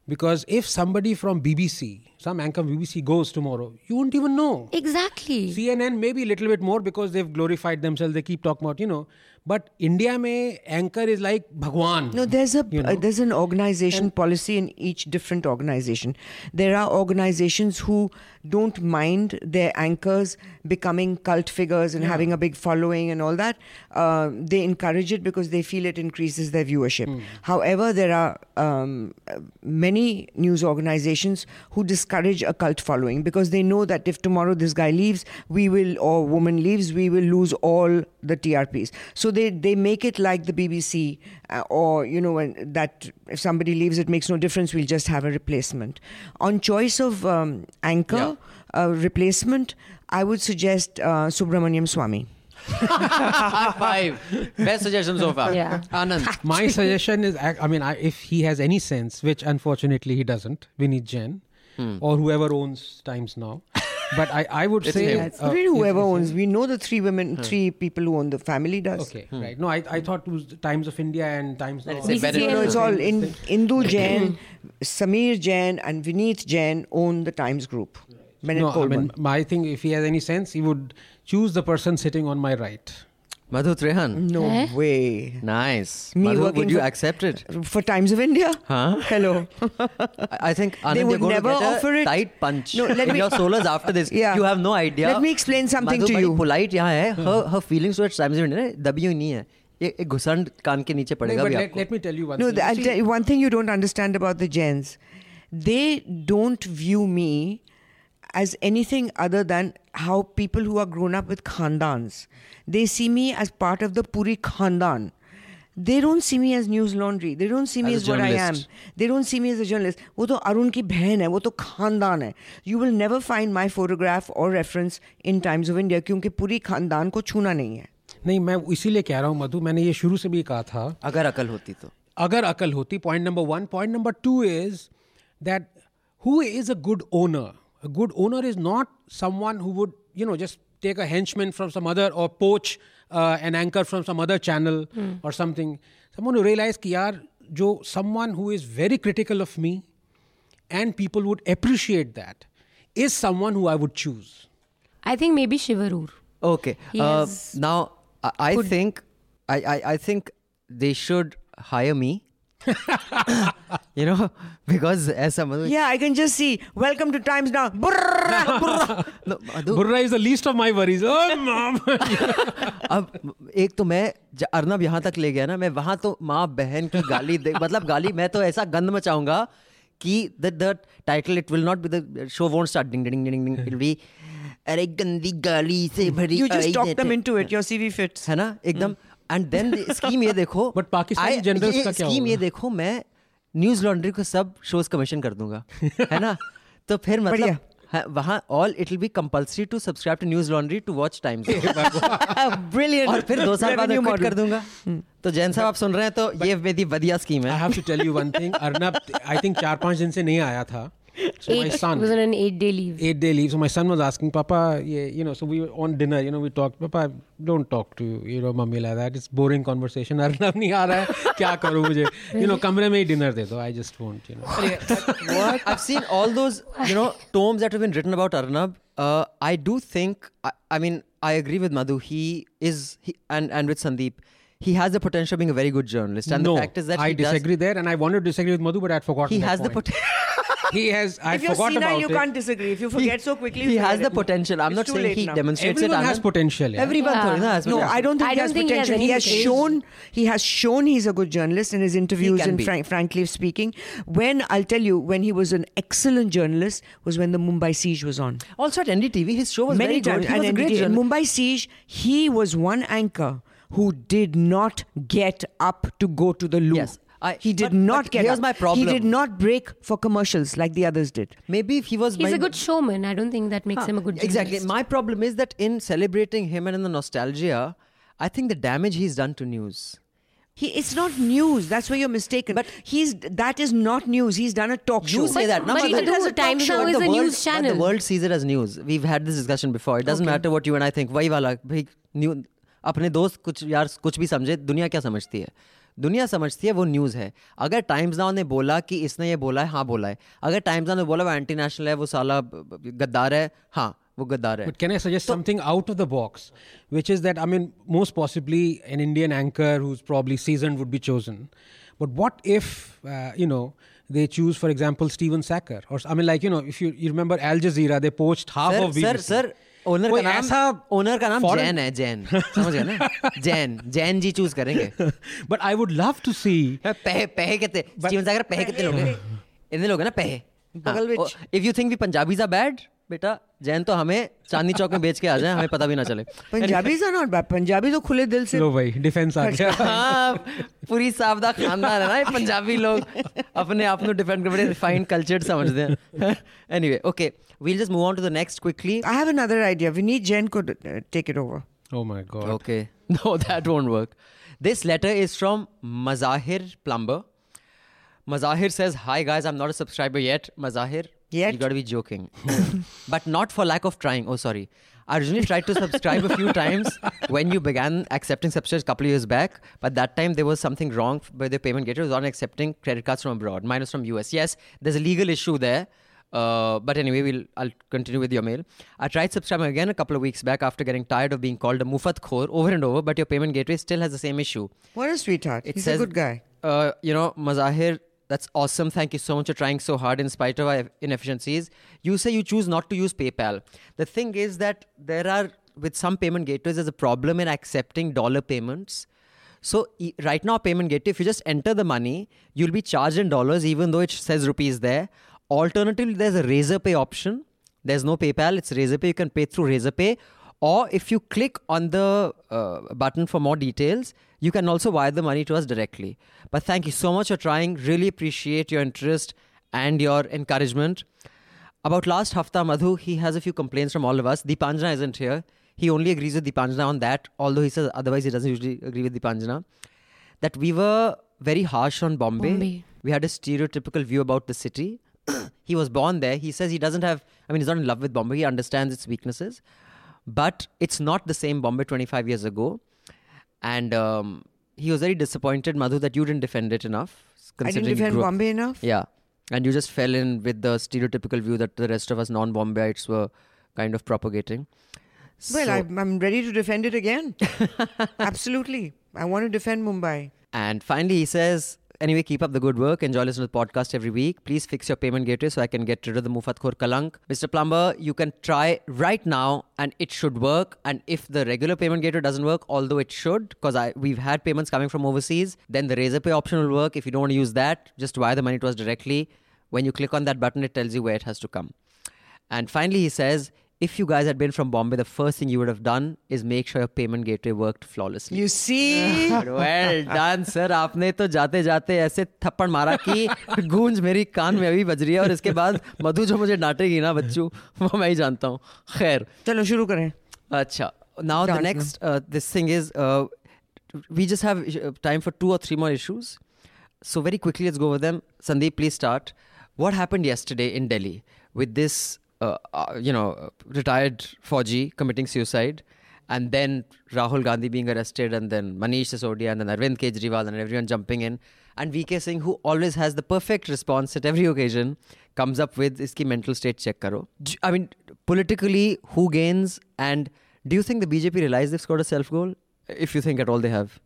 because if somebody from BBC some anchor BBC goes tomorrow, you won't even know. Exactly. CNN maybe a little bit more because they've glorified themselves. They keep talking about, you know. But India mein anchor is like Bhagwan. No, there's a You know? uh, there's an organization policy in each different organization. There are organizations who don't mind their anchors becoming cult figures and having a big following and all that. Uh, they encourage it because they feel it increases their viewership. Hmm. However, there are um, many news organizations who discourage a cult following because they know that if tomorrow this guy leaves, we will or woman leaves, we will lose all the TRPs. So they they make it like the BBC uh, or you know when that if somebody leaves, it makes no difference. We'll just have a replacement. On choice of um, anchor uh, replacement, I would suggest uh, Subramanian Swamy. High <laughs> five. Best suggestion so far. Yeah. Anand. My suggestion is, I I mean, I, if he has any sense, which unfortunately he doesn't, Vineet Jain Hmm. or whoever owns Times now. <laughs> But I, I would It's say. him. That's uh, really whoever yes, yes, owns. We know the three women, hmm. three people who own the family does. Okay, hmm. right. No, I, I thought it was the Times of India and Times Now. Let's better- No, no, it's all in Indu <coughs> Jain, Samir Jain, and Vineet Jain own the Times Group. Bennett No, I Coleman. mean, my thing, if he has any sense, he would choose the person sitting on my right. Madhu Trehan. no Eh? way. Nice. Me Madhu, working would you for- accept it? For Times of India? Huh? Hello. I I think Anand, They you're would going never to get offer a it. tight punch No, let in me- your solars after this. Yeah. You have no idea. Let me explain something Madhu to बड़ी you. polite यहाँ है. Her, her feelings towards Times of India ना दबी हुई नहीं है. ये एक घुसंड कान के नीचे No, पड़ेगा but भी let, आपको. let me tell you one No, thing. the, I'll See, tell you one thing you don't understand about the Jains. They don't view me as anything other than how people who are grown up with khandans. They see me as part of the Puri khandan. They don't see me as news laundry. They don't see me As as, a what I am. journalist. They don't see me as a journalist. वो तो अरुण की बहन है वो तो खानदान है You will never find my photograph or reference in Times of India क्योंकि पूरी खानदान को छूना नहीं है नहीं मैं इसीलिए कह रहा हूँ मधु मैंने ये शुरू से भी कहा था अगर अकल होती तो. अगर अकल होती point number one point number two is that who is a good owner a good owner is not someone who would, you know, just take a henchman from some other or poach uh, an anchor from some other channel mm. or something. Someone who realized ki yaar, jo someone who is very critical of me and people would appreciate that is someone who I would choose. I think maybe Shivarur. Okay. Uh, now I, I think I, I, I think they should hire me you know because as a someone Yeah, I can just see. Welcome to Times now. Brrrr, brrrr. no, Madhu, Burra is the least of my worries oh mom अब एक तो मैं अर्नब यहाँ तक ले गया ना मैं वहाँ तो माँ बहन की गाली दे मतलब गाली मैं तो ऐसा गंद मचाऊँगा कि the the title it will not be the show won't start ding ding ding ding it be अरे गंदी गाली से भरी You just आई talk देते- them into it. Your CV fits. है ना एकदम एंड देन स्कीम ये देखो <laughs> I- generals ये का क्या स्कीम ये देखो मैं न्यूज़ लॉन्ड्री को सब शोज़ कमीशन कर दूँगा है ना? तो फिर मतलब वहाँ all it will be compulsory to subscribe to Newslaundry to watch times Brilliant. और फिर दो साल बाद मैं कर दूँगा। तो जैन साहब आप सुन रहे हैं तो ये मेरी बढ़िया स्कीम I है have to tell you one thing. <laughs> Arnab, I think चार पाँच दिन से नहीं आया था. So my Eight, son was on an eight day leave. eight day leave. So my son was asking, Papa, yeah, you know, so we were on dinner, you know, we talked, Papa, don't talk to, you know, mummy like that. It's boring conversation. <laughs> Arnab नहीं आ रहा है, क्या करूँ मुझे? You know, कमरे में ही dinner दे दो. I just won't, you know. what I've seen all those you know tomes that have been written about Arnab. Uh, I do think I, I mean I agree with Madhu. He is he, and and with Sandeep. He has the potential of being a very good journalist. And no, the fact is that I he does- disagree there, and I wanted to disagree with Madhu, but I had forgotten. he that has the point. potential. <laughs> <laughs> He has. I If you're forgot senile, about you it. can't disagree. If you forget so quickly, he has the it. potential. I'm It's not too saying late he now. demonstrates Everyone it. has Anand. potential. Yeah. Everyone Yeah. thought, no, has No, potential. I don't think I he has don't think he has potential. He any has potential. shown he has shown he's a good journalist in his interviews can and be. frank, frankly speaking. When I'll tell you, when he was an excellent journalist was when the Mumbai siege was on. Also at NDTV, his show was Many very times good. He and was a great NDT in journalist. Mumbai siege, he was one anchor who did not get up to go to the loo. Yes, I- he did but- not but get here's up. my problem. He did not break for commercials like the others did. Maybe if he was He's my- a good showman. I don't think that makes him a good Exactly. journalist. My problem is that in celebrating him and in the nostalgia, I think the damage he's done to news. He, it's not news. That's where you're mistaken. But he's that is not news. He's done a talk show. You say that, no, but but even the- though the Times talk Now show, is the a world- news but channel. The world sees it as news. We've had this discussion before. It doesn't matter what you and I think. वही वाला भाई new अपने दोस्त कुछ यार कुछ भी समझे दुनिया क्या समझती है दुनिया समझती है वो न्यूज़ है अगर टाइम्स नाउ ने बोला कि इसने ये बोला है हाँ बोला है अगर टाइम्स नाउ ने बोला वो एंटी नेशनल है वो साला गद्दार है हाँ वो गद्दार है But can I suggest something out of the box, which is that I mean, most possibly an Indian anchor who's probably seasoned would be chosen. But what if uh, you know they choose, for example, Steven Sacker, or I mean, like you know, if you, you remember Al Jazeera, they poached half sir of BBC. Sir sir owner का नाम ऐसा owner का नाम जैन है जैन समझ गए ना? Jain Jain ji choose करेंगे। But I would love to see पहे पहे कहते स्टीवन सागर पहे कहते लोग हैं। इतने लोग हैं ना पहे। बगल में if you think we Punjabis are bad बेटा जैन तो हमें चांदनी चौक में बेच के आ जाए हमें पता भी ना चले। पंजाबी नॉट बैड पंजाबी तो खुले दिल से। लो भाई डिफेंस आ गया। <laughs> हाँ पूरी सावधा खानदान है ना ये पंजाबी लोग। अपने आप को डिफेंड करते रिफाइंड कल्चर समझते हैं। Anyway okay we will just move on to the next quickly I have another idea we need Jain को take it over oh my God okay no that won't work this letter is from Mazahir plumber says hi guys I am not a subscriber yet Mazahir Yet? you gotta be joking. <laughs> but not for lack of trying. Oh, sorry. I originally tried to subscribe a few times when you began accepting subscriptions a couple of years back. But that time there was something wrong with the payment gateway. It was not accepting credit cards from abroad. Mine was from US. Yes, there's a legal issue there. Uh, but anyway, we'll I'll continue with your mail. I tried subscribing again a couple of weeks back after getting tired of being called a mufat khor over and over, but your payment gateway still has the same issue. What a sweetheart. It He's says, a good guy. Uh, you know, Mazahir, that's awesome. Thank you so much for trying so hard in spite of our inefficiencies. You say you choose not to use PayPal. The thing is that there are, with some payment gateways, there's a problem in accepting dollar payments. So right now, payment gateway, if you just enter the money, you'll be charged in dollars, even though it says rupees there. Alternatively, there's a Razorpay option. There's no PayPal, it's Razorpay. You can pay through Razorpay. Or if you click on the uh, button for more details, you can also wire the money to us directly. But thank you so much for trying. Really appreciate your interest and your encouragement. About last hafta, Madhu, he has a few complaints from all of us. Deepanjana isn't here. He only agrees with Deepanjana on that, although he says otherwise he doesn't usually agree with Deepanjana. That we were very harsh on Bombay. Bombay. We had a stereotypical view about the city. <clears throat> he was born there. He says he doesn't have, I mean, he's not in love with Bombay. He understands its weaknesses. But it's not the same Bombay 25 years ago. And um, he was very disappointed, Madhu, that you didn't defend it enough. I didn't defend up- Bombay enough. yeah. And you just fell in with the stereotypical view that the rest of us non Bombayites were kind of propagating. Well, So- I'm, I'm ready to defend it again. <laughs> Absolutely. I want to defend Mumbai. And finally, he says, anyway, keep up the good work. Enjoy listening to the podcast every week. Please fix your payment gateway so I can get rid of the Mufat Khor Kalank. Mr. Plumber, you can try right now and it should work. And if the regular payment gateway doesn't work, although it should, because I we've had payments coming from overseas, then the Razorpay option will work. If you don't want to use that, just wire the money to us directly. When you click on that button, it tells you where it has to come. And finally, he says, if you guys had been from Bombay, the first thing you would have done is make sure your payment gateway worked flawlessly. You see? well done, sir. आपने तो जाते जाते ऐसे थप्पड़ मारा कि गूंज मेरी कान में अभी बज रही है और इसके बाद मधु जो मुझे डांटेगी ना बच्चू वो मैं ही जानता हूँ खैर चलो शुरू करें अच्छा now the Dance next uh, this thing is uh, we just have uh, time for two or three more issues so very quickly let's go over them sandeep please start what happened yesterday uh, uh, you know retired Fauji committing suicide and then Rahul Gandhi being arrested and then Manish Sisodia and then Arvind Kejriwal and everyone jumping in. And VK Singh who always has the perfect response at every occasion comes up with iski mental state check karo. I mean politically who gains? And do you think the BJP realize they've scored a self goal? If you think at all they have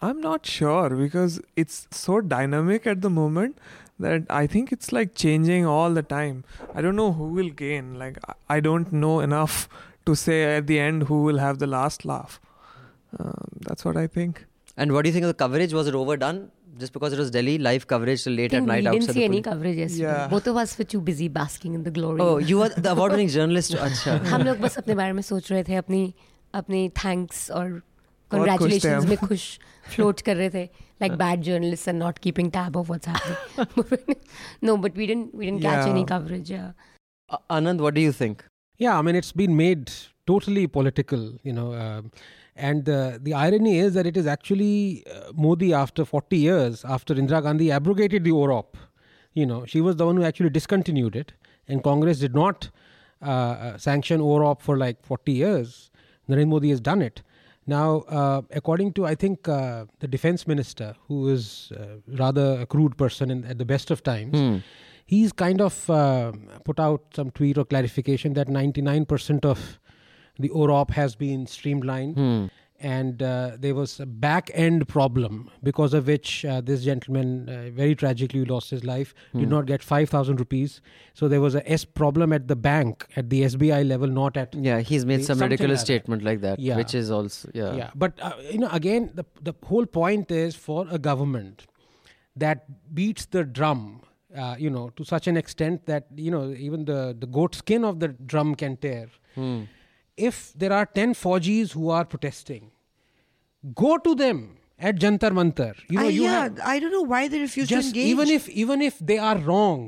I'm not sure because it's so dynamic at the moment that I think it's like changing all the time. I don't know who will gain. Like I- I don't know enough to say at the end who will have the last laugh. Um, that's what I think. and what do you think of the coverage was it overdone just because it was Delhi live coverage till late I at think night we didn't outside see the any police- coverage yesterday. Yeah. Both of us were too busy basking in the glory. Oh, you are the award winning <laughs> journalist. <laughs> अच्छा. हम लोग बस अपने बारे में सोच रहे थे अपनी अपनी थैंक्स और खुश थे congratulations हम। में खुश फ्लोट कर रहे थे like <laughs> bad journalists and not keeping tab of what's happening <laughs> no but we didn't we didn't catch Yeah. any coverage yeah Uh, Anand, what do you think? Yeah, I mean, it's been made totally political, you know. um and uh, the irony is that it is actually uh, Modi, after 40 years, after Indira Gandhi abrogated the OROP, you know, she was the one who actually discontinued it, and Congress did not uh, uh, sanction OROP for like 40 years. Narendra Modi has done it. Now, uh, according to, I think, uh, the defense minister, who is uh, rather a crude person in, at the best of times, he's kind of uh, put out some tweet or clarification that 99% of the OROP has been streamlined. And uh, there was a back end problem because of which uh, this gentleman uh, very tragically lost his life, did not get 5,000 rupees. So there was a S problem at the bank, at the SBI level, not at Yeah, he's made some Something ridiculous like that. statement like that, Yeah. which is also yeah. yeah but uh, you know again the the whole point is for a government that beats the drum uh, you know to such an extent that you know even the the goat skin of the drum can tear if there are 10 Fauji's who are protesting go to them at Jantar Mantar you know I, you yeah, have I don't know why they refuse just to engage. even if even if they are wrong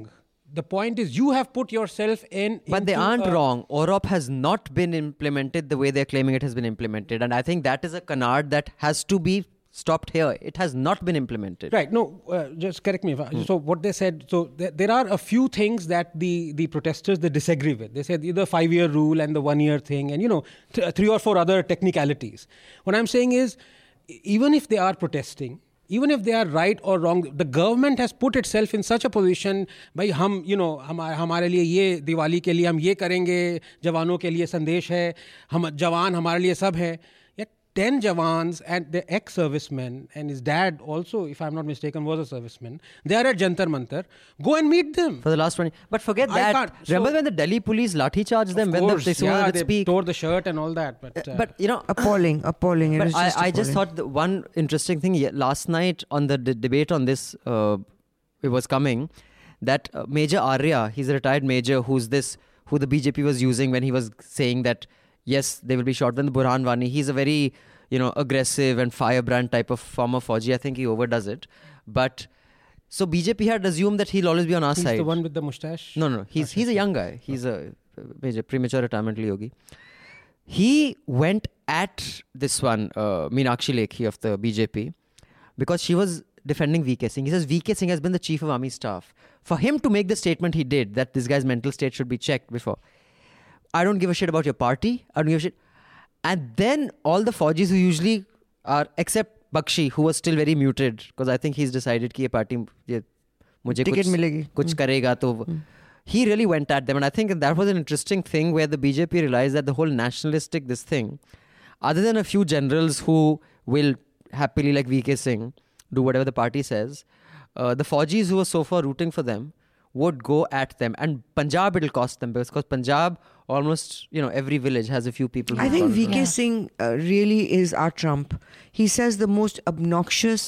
the point is you have put yourself in But they aren't a- wrong. OROP has not been implemented the way they're claiming it has been implemented. And I think that is a canard that has to be stopped here. It has not been implemented. Right. No, uh, just correct me. If I, So what they said. So there, there are a few things that the the protesters they disagree with. They said either five year rule and the one year thing, and you know th- three or four other technicalities. What I'm saying is, e- even if they are protesting. Even if they are right or wrong, the government has put itself in such a position. भाई हम you know हम हमारे लिए ये दिवाली के लिए हम ये करेंगे जवानों के लिए संदेश है हम जवान हमारे लिए सब है Yet 10 Jawans and the ex servicemen, and his dad also, if I'm not mistaken, was a serviceman. They are at Jantar Mantar. Go and meet them. For the last 20. But forget I that. can't. So- Remember when the Delhi police lathi charged them Of when the, they saw yeah, that they speak? tore the shirt and all that. But, uh, But you know, <coughs> appalling, appalling. It but was I, just I just thought the one interesting thing last night on the d- debate on this, uh, it was coming that uh, Major Arya, he's a retired major who's this, who the BJP was using when he was saying that yes, they will be shot. When the Burhan Wani, he's a very you know aggressive and firebrand type of former Fauji. I think he overdoes it, but. So BJP had assumed that he'll always be on our he's side. the one with the mustache. No, no, he's he's a young guy. He's a major premature retirement yogi. He went at this one, uh, Meenakshi Lekhi of the BJP, because she was defending VK Singh. He says VK Singh has been the chief of army staff. For him to make the statement he did that this guy's mental state should be checked before, I don't give a shit about your party. I don't give a shit. And then all the Fojis who usually are, except Bakshi, who was still very muted, because I think he's decided that party Ticket He really went at them. And I think that was an interesting thing where the BJP realized that the whole nationalistic, this thing, other than a few generals who will happily, like VK Singh, do whatever the party says, uh, the Fojis who were so far rooting for them would go at them. And Punjab, it'll cost them because Punjab almost you know every village has a few people I who've think gone VK Yeah. Singh uh, really is our Trump. He says the most obnoxious,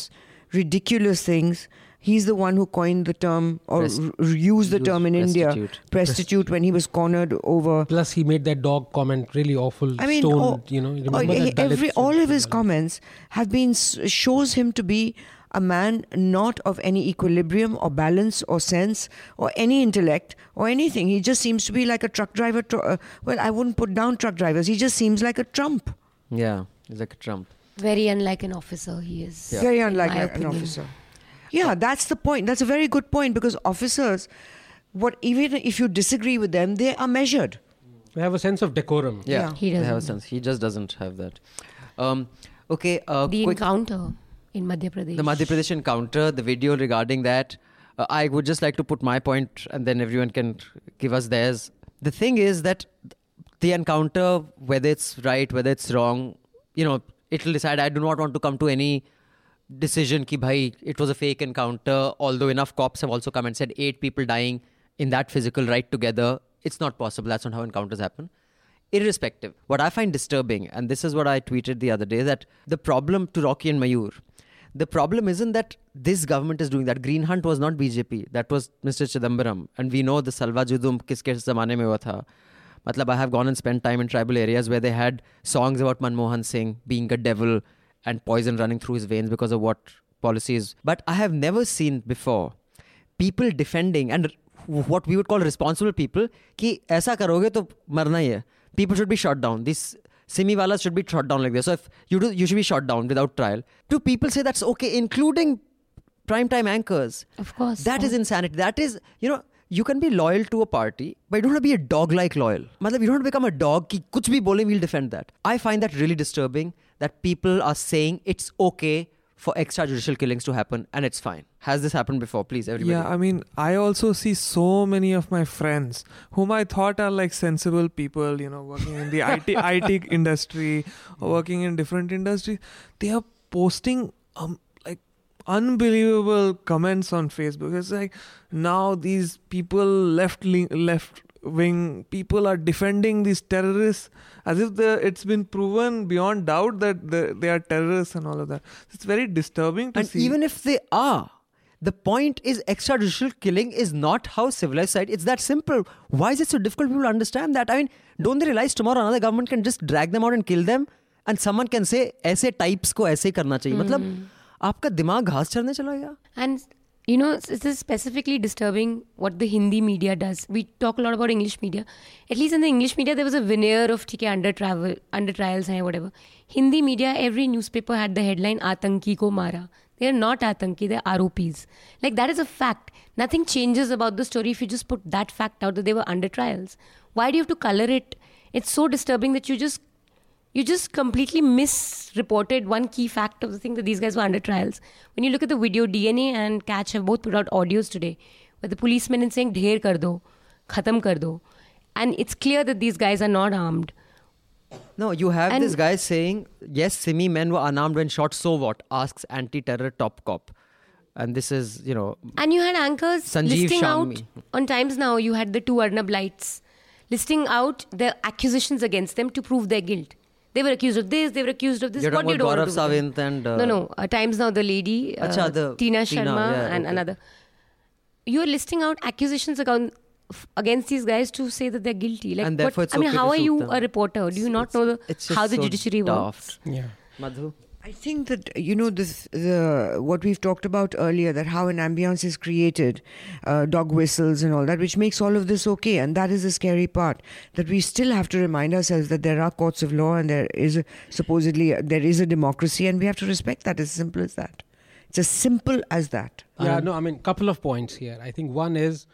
ridiculous things. He's the one who coined the term or Prest- r- used the used term in India, prostitute. <laughs> prostitute, when he was cornered over. Plus, he made that dog comment really awful, I mean, stoned. all, you know, all- remember that every all of his comments have been s- shows him to be a man not of any equilibrium or balance or sense or any intellect or anything. He just seems to be like a truck driver. Tr- uh, well, I wouldn't put down truck drivers. He just seems like a trump. Yeah, he's like a Trump. Very unlike an officer he is. Very unlike a- an opinion. officer. Yeah, that's the point. That's a very good point because officers, what even if you disagree with them, they are measured. They have a sense of decorum. Yeah, Yeah. He doesn't. they have a sense. He just doesn't have that. Um, okay, uh, The quick, encounter in Madhya Pradesh. the Madhya Pradesh encounter, the video regarding that. Uh, I would just like to put my point, and then everyone can give us theirs. The thing is that the encounter, whether it's right, whether it's wrong, you know, it'll decide. I do not want to come to any decision ki bhai, it was a fake encounter, although enough cops have also come and said eight people dying in that physical right together. It's not possible. That's not how encounters happen. Irrespective, what I find disturbing, and this is what I tweeted the other day, that the problem to Rocky and Mayur, the problem isn't that this government is doing that. Green Hunt was not BJP. That was Mr. Chidambaram. And we know the Salva Judum kiske zamane mein hua tha. Matlab, I have gone and spent time in tribal areas where they had songs about Manmohan Singh being a devil and poison running through his veins because of what policies. But I have never seen before people defending and what we would call responsible people कि ऐसा करोगे तो मरना ही है people should be shot down these simi walas should be shot down like this. So if you do you should be shot down without trial. Do people say that's okay including primetime anchors? Of course. that is insanity. That is you know you can be loyal to a party but you don't have to be a dog like loyal. Matlab you don't have to become a dog ki kuch bhi bole we'll defend that. I find that really disturbing that people are saying it's okay for extrajudicial killings to happen and it's fine has this happened before please everybody Yeah, I mean, I also see so many of my friends whom I thought are like sensible people, you know, working in the <laughs> IT IT industry or working in different industries. They are posting um like unbelievable comments on Facebook. It's like now these people left li- left wing people are defending these terrorists as if the, it's been proven beyond doubt that the, they are terrorists and all of that. It's very disturbing to and see. even if they are the point is extrajudicial killing is not how civilized society it's that simple why is it so difficult for people to understand that i mean don't they realize tomorrow another government can just drag them out and kill them and someone can say ऐसे types को ऐसे ही करना चाहिए मतलब आपका दिमाग घास चढ़ने चला गया And you know this is specifically disturbing what the hindi media does. We talk a lot about english media. At least in the english media there was a veneer of theek under travel under trials and whatever. Hindi media every newspaper had the headline atanki ko mara. They are not atanki they're ROPs. like that is a fact. Nothing changes about the story if you just put that fact out that they were under trials. Why do you have to color it? It's so disturbing that you just you just completely misreported one key fact of the thing that these guys were under trials. When you look at the video, DNA and Catch have both put out audios today where the policemen is saying, Dher kar do, khatam kar do. And it's clear that these guys are not armed. no you have And- this guy saying yes simi men were unarmed when shot so what asks anti-terror top cop and this is you know And you had anchors Sanjeev listing Shammi. out on Times Now, you had the two Arnab lights listing out the accusations against them to prove their guilt. They were accused of this, they were accused of this. You're what talking do you about want to Gaurav do? Savint and, uh, no, no. Uh, Times Now, the lady, uh, Acha, the Tina Tina, Sharma, yeah, and okay. another. You're listing out accusations against, against these guys to say that they're guilty. Like, And what, it's I mean, okay how are you them. a reporter? Do you not know the, how the so judiciary works? Yeah. madhu I think that you know this the what we've talked about earlier that how an ambience is created, uh, dog whistles and all that, which makes all of this okay, and that is the scary part. That we still have to remind ourselves that there are courts of law and there is a, supposedly there is a democracy, and we have to respect that. As simple as that. It's as simple as that. Yeah, Um, no, I mean, couple of points here. I think one is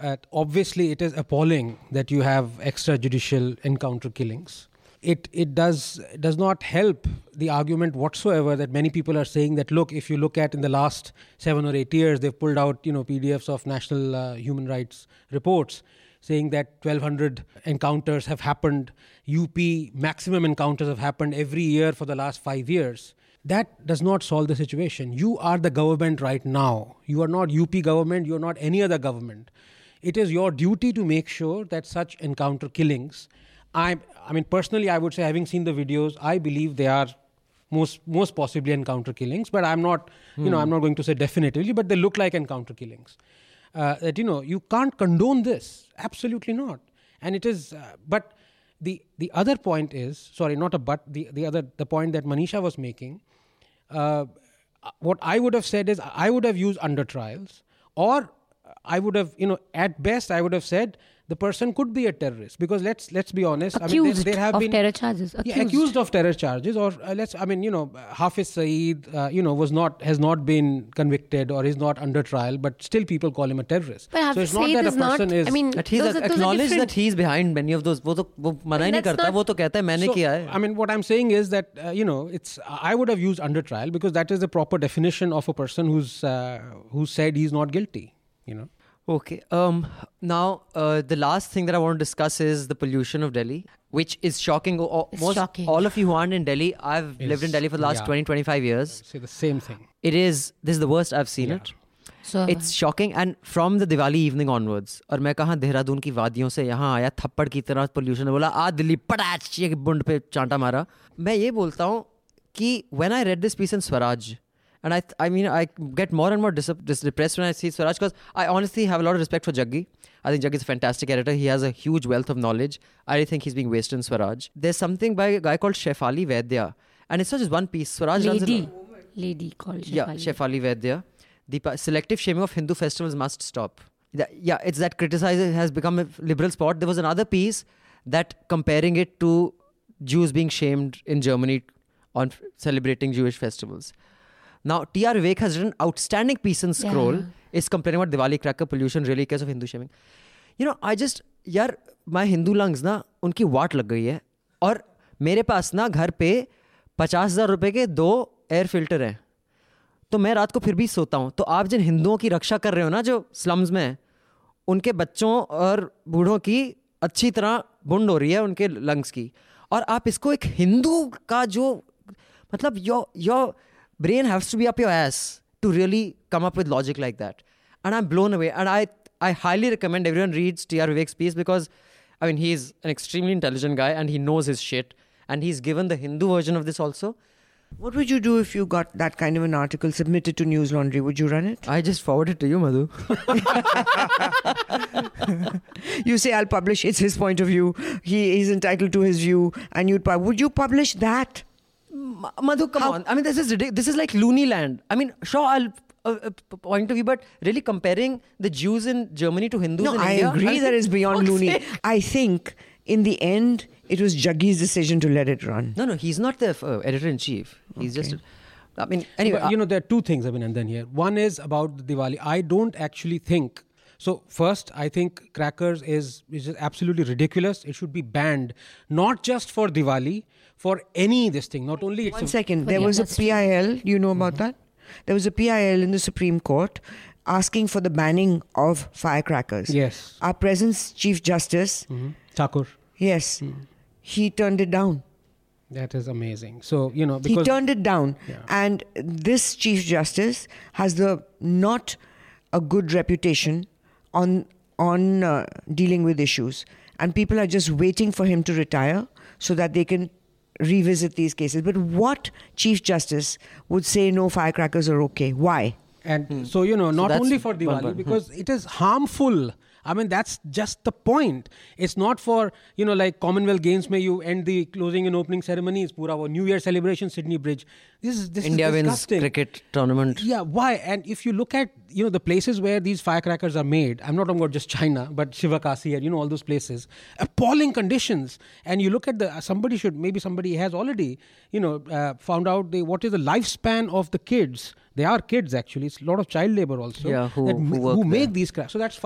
that obviously it is appalling that you have extrajudicial encounter killings. It it does does not help the argument whatsoever that many people are saying that look, if you look at in the last seven or eight years, they've pulled out you know PDFs of national uh, human rights reports saying that 1200 encounters have happened up maximum encounters have happened every year for the last 5 years. That does not solve the situation. You are the government right now. You are not up government. You are not any other government. It is your duty to make sure that such encounter killings i i mean personally i would say having seen the videos i believe they are most most possibly encounter killings, but I'm not, you know, I'm not going to say definitively, but they look like encounter killings. Uh, that you know, you can't condone this. Absolutely not. And it is, uh, but the the other point is, sorry, not a but. The the other the point that Manisha was making, uh, what I would have said is I would have used under trials, or I would have, you know, at best I would have said the person could be a terrorist because let's let's be honest. I mean, Accused there, there have of been terror charges. yeah, Accused. accused of terror charges, or uh, let's. I mean, you know, Hafiz Saeed, uh, you know, was not has not been convicted or is not under trial, but still people call him a terrorist. But so Hafiz it's not Saeed that a is not. person is. I mean, That he's those are- those are acknowledged different. that he's behind many of those. वो तो वो मना ही नहीं that's करता not- वो तो कहता है मैंने So, किया है I mean, what I'm saying is that uh, you know, it's I would have used under trial because that is the proper definition of a person who's uh, who said he's not guilty. You know. Okay. Um. Now, uh, the last thing that I want to discuss is the pollution of Delhi, which is shocking. O- o- It's Most shocking. all of you who aren't in Delhi, I've lived in Is- Delhi for the last yeah. 20, 25 years. Say the same thing. It is. This is the worst I've seen Yeah. it. So, It's shocking, and from the Diwali evening onwards, और मैं कहाँ देहरादून की वादियों से यहाँ आया थप्पड़ की तरह पोल्यूशन बोला आ दिल्ली पटाच ये बुंड पे चांटा मारा मैं ये बोलता हूँ कि when I read this piece in Swaraj and I I mean I get more and more dis- dis- depressed when I see Swaraj because I honestly have a lot of respect for Jaggi I think Jaggi is a fantastic editor he has a huge wealth of knowledge I think he's being wasted in Swaraj there's something by a guy called Shefali Vaidya and it's not just one piece Swaraj runs a- lady, lady called yeah, Shefali. Shefali Vaidya. The pa- selective shaming of Hindu festivals must stop. Yeah, it's that criticizing has become a liberal sport. There was another piece that comparing it to Jews being shamed in Germany on f- celebrating Jewish festivals. Now, T.R. Vivek has written outstanding piece in Scroll. Yeah. Is complaining about Diwali cracker pollution, really case of Hindu shaming. You know, I just यार my Hindu lungs ना उनकी वाट लग गई है और मेरे पास ना घर पे पचास हज़ार रुपए के दो एयर फ़िल्टर हैं तो मैं रात को फिर भी सोता हूँ तो आप जिन हिंदुओं की रक्षा कर रहे हो ना जो स्लम्स में हैं, उनके बच्चों और बूढ़ों की अच्छी तरह बुंड हो रही है उनके लंग्स की और आप इसको एक हिंदू का जो मतलब your your brain has to be up your ass to really come up with logic like that. And I'm blown away. And I I highly recommend everyone reads T.R. Vivek's piece because I mean he's an extremely intelligent guy and he knows his shit. And he's given the Hindu version of this also. What would you do if you got that kind of an article submitted to News Laundry? Would you run it? I just forward it to you, Madhu. <laughs> you say I'll publish. It's his point of view. He is entitled to his view, and you'd. Would you publish that? Ma- Madhu, come How- on. I mean, this is this is like loony land. I mean, sure, I'll uh, uh, point of view, but really comparing the Jews in Germany to Hindus No, in I India. agree mean, that it's beyond fuck's <laughs> loony. sake. I think in the end, it was Jaggi's decision to let it run. No, no, he's not the uh, editor in chief. He's just. I mean, anyway. But, you know, there are two things, I mean, and then here. One is about the Diwali. I don't actually think. So first, I think crackers is is absolutely ridiculous. It should be banned, not just for Diwali, for any this thing. Not only it's One a- second. There was a. PIL. You know about that? There was a PIL in the Supreme Court asking for the banning of firecrackers. yes, Our present Chief Justice, Mhm. Thakur. yes, he turned it down. That is amazing. So you know He turned it down. Yeah. And this Chief Justice has the not a good reputation on on uh, dealing with issues. And people are just waiting for him to retire so that they can revisit these cases. But what Chief Justice would say no firecrackers are okay? Why? And so, you know, not that's only for one Diwali, part. Hmm. because it is harmful. I mean, that's just the point. It's not for, you know, like Commonwealth Games, may you end the closing and opening ceremonies, pura wo New Year celebration, Sydney Bridge. This is, this India is wins cricket tournament. Yeah, why? And if you look at you know the places where these firecrackers are made, I'm not talking about just China, but Shivakasi and you know all those places, appalling conditions. And you look at the somebody should maybe somebody has already you know uh, found out the what is the lifespan of the kids. They are kids actually. It's a lot of child labor also. Yeah, who- that who who make there. these cracks. So that's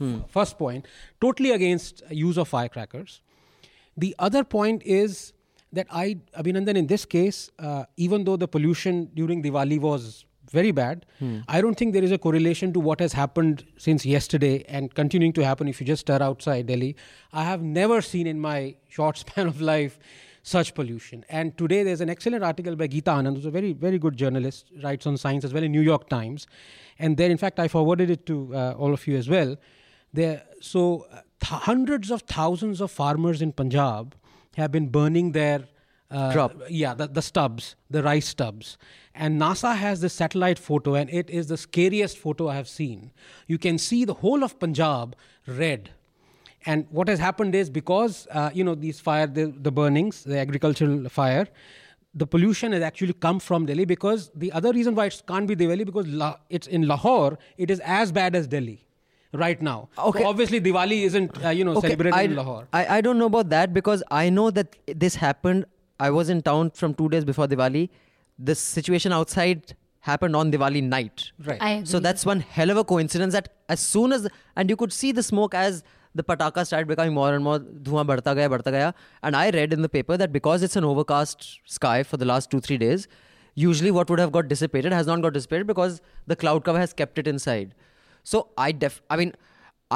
f- first point. Totally against use of firecrackers. The other point is that I, Abhinandan, in this case, uh, even though the pollution during Diwali was very bad, I don't think there is a correlation to what has happened since yesterday and continuing to happen if you just stir outside Delhi. I have never seen in my <laughs> short span of life such pollution. And today there's an excellent article by Geeta Anand, who's a very, very good journalist, writes on science as well in New York Times. And there, in fact, I forwarded it to uh, all of you as well. There, so th- hundreds of thousands of farmers in Punjab have been burning their uh, yeah, the, the stubs, the rice stubs. And NASA has this satellite photo, and it is the scariest photo I have seen. You can see the whole of Punjab red. And what has happened is because uh, you know these fire, the, the burnings, the agricultural fire, the pollution has actually come from Delhi. Because the other reason why it can't be Delhi because La- it's in Lahore, it is as bad as Delhi right now. Okay. So obviously, Diwali isn't uh, you know okay. celebrated I, in Lahore. I, I don't know about that because I know that this happened. I was in town from two days before Diwali. The situation outside happened on Diwali night. Right. So that's one hell of a coincidence that as soon as and you could see the smoke as the pataka started becoming more and more dhua badhta gaya badhta gaya and I read in the paper that because it's an overcast sky for the last 2 3 days usually what would have got dissipated has not got dissipated because the cloud cover has kept it inside so I def I mean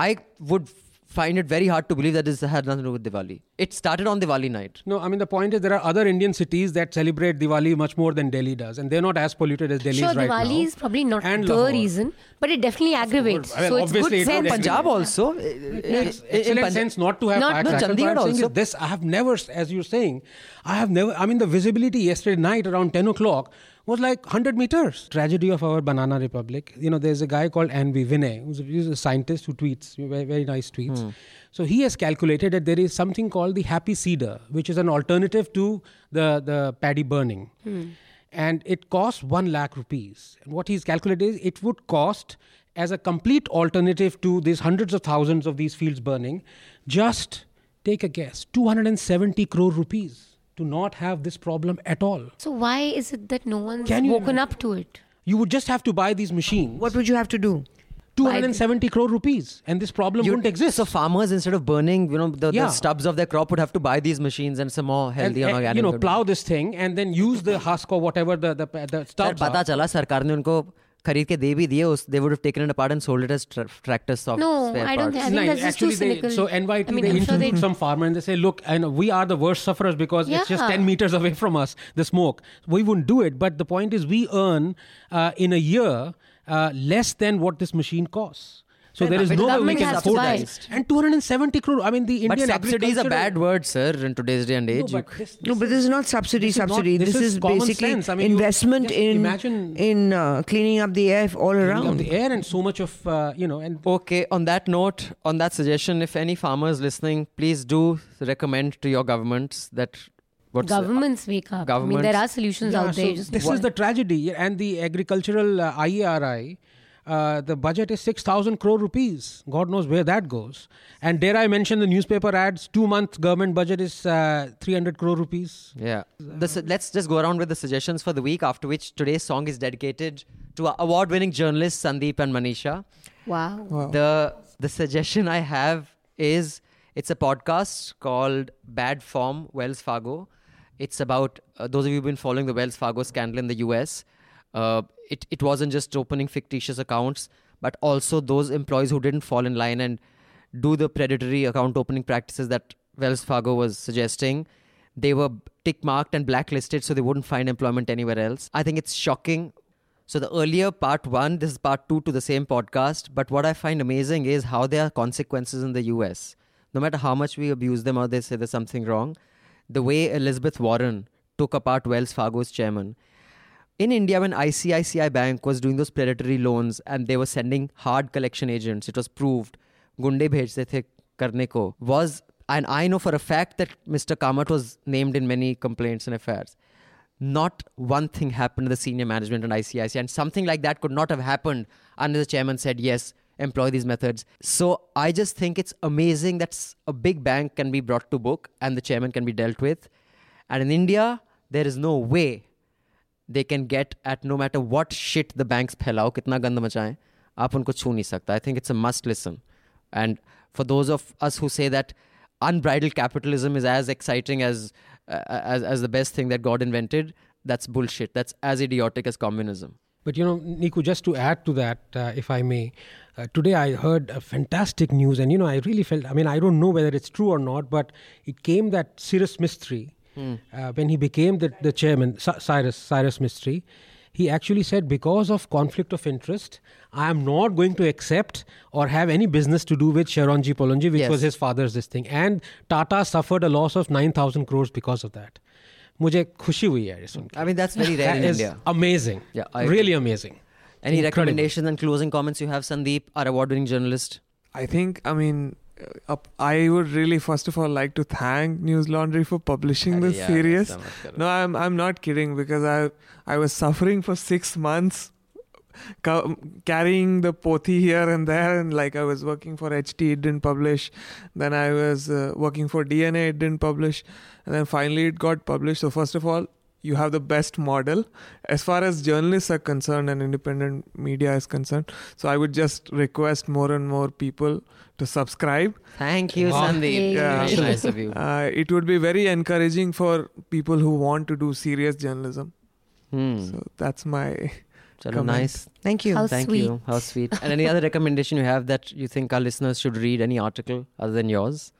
I would find it very hard to believe that this had nothing to do with Diwali it started on Diwali night No, I mean the point is there are other Indian cities that celebrate Diwali much more than Delhi does, and they're not as polluted as Delhi Sure, is right Diwali now. is probably not And the Lahore. reason, but it definitely aggravates. Well, so it's good it sense. Punjab also eh, Makes eh, eh, in excellent Punjab- sense not to have Not- firecrackers. No, but Chandigarh I'm also. this I have never, as you're saying, I have never. I mean, the visibility yesterday night around 10 o'clock was like 100 meters. Tragedy of our banana republic. You know, there's a guy called Anvi Vinay, who's a, a scientist who tweets very, very nice tweets. Hmm. So he has calculated that there is something called the Happy Seeder, which is an alternative to the the paddy burning. Hmm. And it costs 1 lakh rupees. And what he's calculated is it would cost as a complete alternative to these hundreds of thousands of these fields burning, just take a guess 270 crore rupees to not have this problem at all. So why is it that no one's Can you woken imagine? up to it? You would just have to buy these machines. What would you have to do? 270 crore rupees, and this problem You- wouldn't exist. So farmers, instead of burning, you know, the, Yeah. the stubs of their crop, would have to buy these machines and some more and, healthy and, and, organic. you know, would- plow this thing and then use the husk or whatever the the, the Sir, stubs पता are. चला सरकार ने उनको खरीद के दे भी दिए उस they would have taken it apart and sold it as tra- tractor soft No, spare I don't parts. think- I think No, that's just too actually they, cynical. so NYT I mean, they I'm sure interviewed they- some farmer and they say, look, and we are the worst sufferers because it's just Yeah. 10 meters away from us, the smoke. We wouldn't do it. But the point is, we earn uh, in a year uh, less than what this machine costs. So there is no way we Government can has to afford that. And 270 crore. I mean, the Indian But Indian subsidy is a bad word, sir, in today's day and age. You- but this- No, but this is not subsidy. this is not- subsidy. this this, is is, common basically sense. I mean, you investment in imagine- in uh, cleaning up the air all around. the air and so much of uh, you know and Okay, on that note, on that suggestion, if any farmers listening, please do recommend to your governments that what's Governments wake up. Governments. I mean, there are solutions Yeah, out there. so this is the tragedy, and the agricultural uh, IARI. Uh, the budget is 6,000 crore rupees. God knows where that goes. And dare I mention the newspaper ads? Two month government budget is uh, 300 crore rupees. Yeah. The, su- let's just go around with the suggestions for the week, after which today's song is dedicated to award winning journalists Sandeep and Manisha. wow. Wow. The the suggestion I have is it's a podcast called Bad Form Wells Fargo. It's about uh, those of you who've been following the Wells Fargo scandal in the US. Uh, it it wasn't just opening fictitious accounts, but also those employees who didn't fall in line and do the predatory account opening practices that Wells Fargo was suggesting. They were tick marked and blacklisted so they wouldn't find employment anywhere else. I think it's shocking so the earlier part one, this is part two to the same podcast. But what I find amazing is how there are consequences in the US. No matter how much we abuse them or they say there's something wrong, the way Elizabeth Warren took apart Wells Fargo's chairman. In India, when ICICI Bank was doing those predatory loans and they were sending hard collection agents, it was proved, gunde bhejte the karne ko, was, and I know for a fact that Mr. Kamath was named in many complaints and affairs not one thing happened to the senior management and ICICI, and something like that could not have happened unless the chairman said, yes, employ these methods. So I just think it's amazing that a big bank can be brought to book and the chairman can be dealt with. And in India, there is no way they can get at no matter what shit the banks फैलाओ कितना गंद मचाएं आप उनको छू नहीं सकता I think it's a must listen and for those of us who say unbridled capitalism is as exciting as, uh, as as the best thing that God invented. That's bullshit. That's as idiotic as communism. But you know, Niku, just to add to that, uh, if I may, uh, today I heard fantastic news, and you know, I really felt. I mean, I don't know whether it's true or not, but it came that Cyrus Mistry. Hmm. Uh, when he became the, the chairman, Cyrus, Cyrus Mistry, he actually said, because of conflict of interest, I am not going to accept or have any business to do with Shapoorji Pallonji, which yes. was his father's this thing. And Tata suffered a loss of 9,000 crores because of that. मुझे खुशी हुई है I mean that's very rare India. Amazing. Yeah, really amazing. Any recommendations and closing comments you have, Sandeep, our award winning journalist? I think, I mean, I would really first of all like to thank News Laundry for publishing this Yeah, series. No, I'm I'm not kidding because I I was suffering for six months, ca- carrying the poti here and there, and like I was working for HT, it didn't publish. Then I was uh, working for DNA, it didn't publish, and then finally it got published. So first of all, you have the best model as far as journalists are concerned and independent media is concerned. So I would just request more and more people to subscribe. Thank you, Wow. Sandeep. Yeah. Very nice of you. <laughs> Uh, it would be very encouraging for people who want to do serious journalism. Hmm. So that's my. Chalo, comment. nice. Thank you. How Thank sweet. you. How sweet. and any other recommendation you have that you think our listeners should read? Any article other than yours?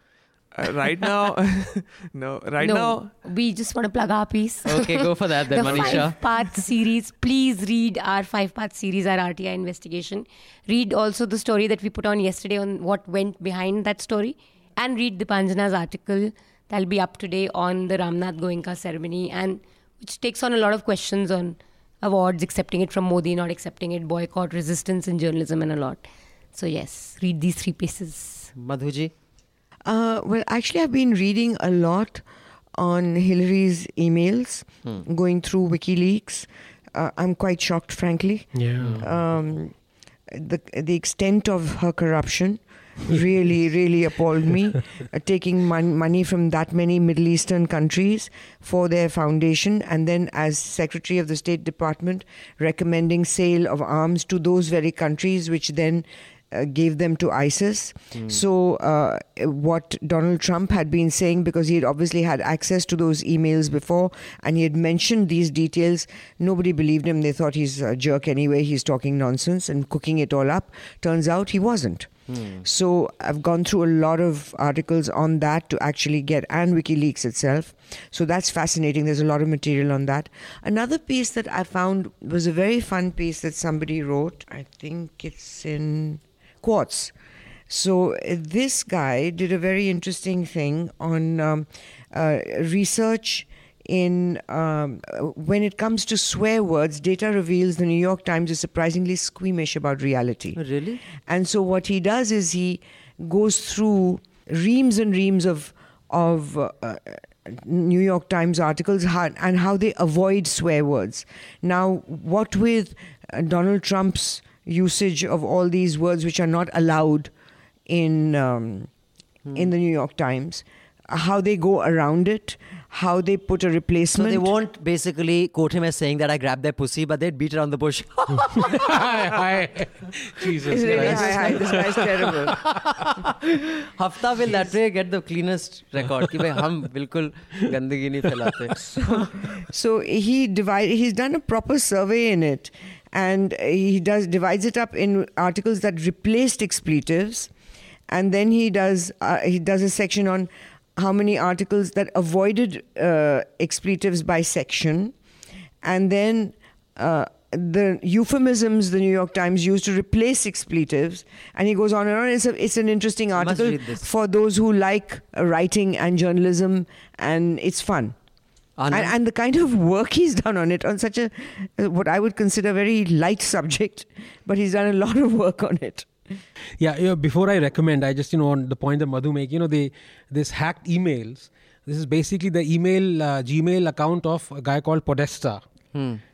Uh, right now, <laughs> no. Right no, now, we just want to plug our piece. Okay, go for that then, <laughs> the Manisha. five-part series. Please read our five-part series, our RTI investigation. Read also the story that we put on yesterday on what went behind that story, and read the Panjana's article that'll be up today on the Ramnath Goenka ceremony, and which takes on a lot of questions on awards, accepting it from Modi, not accepting it, boycott, resistance in journalism, and a lot. So yes, read these three pieces. Madhuji? Uh, well, actually, I've been reading a lot on Hillary's emails, going through WikiLeaks. Uh, I'm quite shocked, frankly. yeah Um, the the extent of her corruption <laughs> really, really appalled me. Uh, taking mon- money from that many Middle Eastern countries for their foundation, and then as Secretary of the State Department, recommending sale of arms to those very countries, which then uh, gave them to ISIS. So, uh, what Donald Trump had been saying, because he had obviously had access to those emails before and he had mentioned these details, nobody believed him. They thought he's a jerk anyway, he's talking nonsense and cooking it all up. Turns out he wasn't. So, I've gone through a lot of articles on that to actually get, and WikiLeaks itself. So, that's fascinating. There's a lot of material on that. Another piece that I found was a very fun piece that somebody wrote. I think it's in Quartz. So uh, this guy did a very interesting thing on um, uh, research in um, uh, when it comes to swear words. Data reveals the New York Times is surprisingly squeamish about reality. Really? And so what he does is he goes through reams and reams of of uh, uh, New York Times articles and how they avoid swear words. Now, what with Donald Trump's usage of all these words which are not allowed in um, hmm. in the New York Times, how they go around it, how they put a replacement. So they won't basically quote him as saying that I grabbed their pussy, but they'd beat around the bush. <laughs> hi, hi. Jesus Christ! really hi, hi. This guy's terrible. <laughs> Hafta will Jeez. that way get the cleanest record. Ki bhai, hum bilkul gandagi nahi <laughs> so, so he divide. He's done a proper survey in it and he does divides it up in articles that replaced expletives, and then he does uh, he does a section on how many articles that avoided uh, expletives by section, and then. Uh, the euphemisms the New York Times used to replace expletives, and he goes on and on. It's, a, it's an interesting article for those who like uh, writing and journalism, and it's fun and, and the kind of work he's done on it on such a uh, what I would consider very light subject, but he's done a lot of work on it. Yeah, yeah, before I recommend, I just, you know, on the point that Madhu make, you know, the this hacked emails, this is basically the email, uh, Gmail account of a guy called Podesta,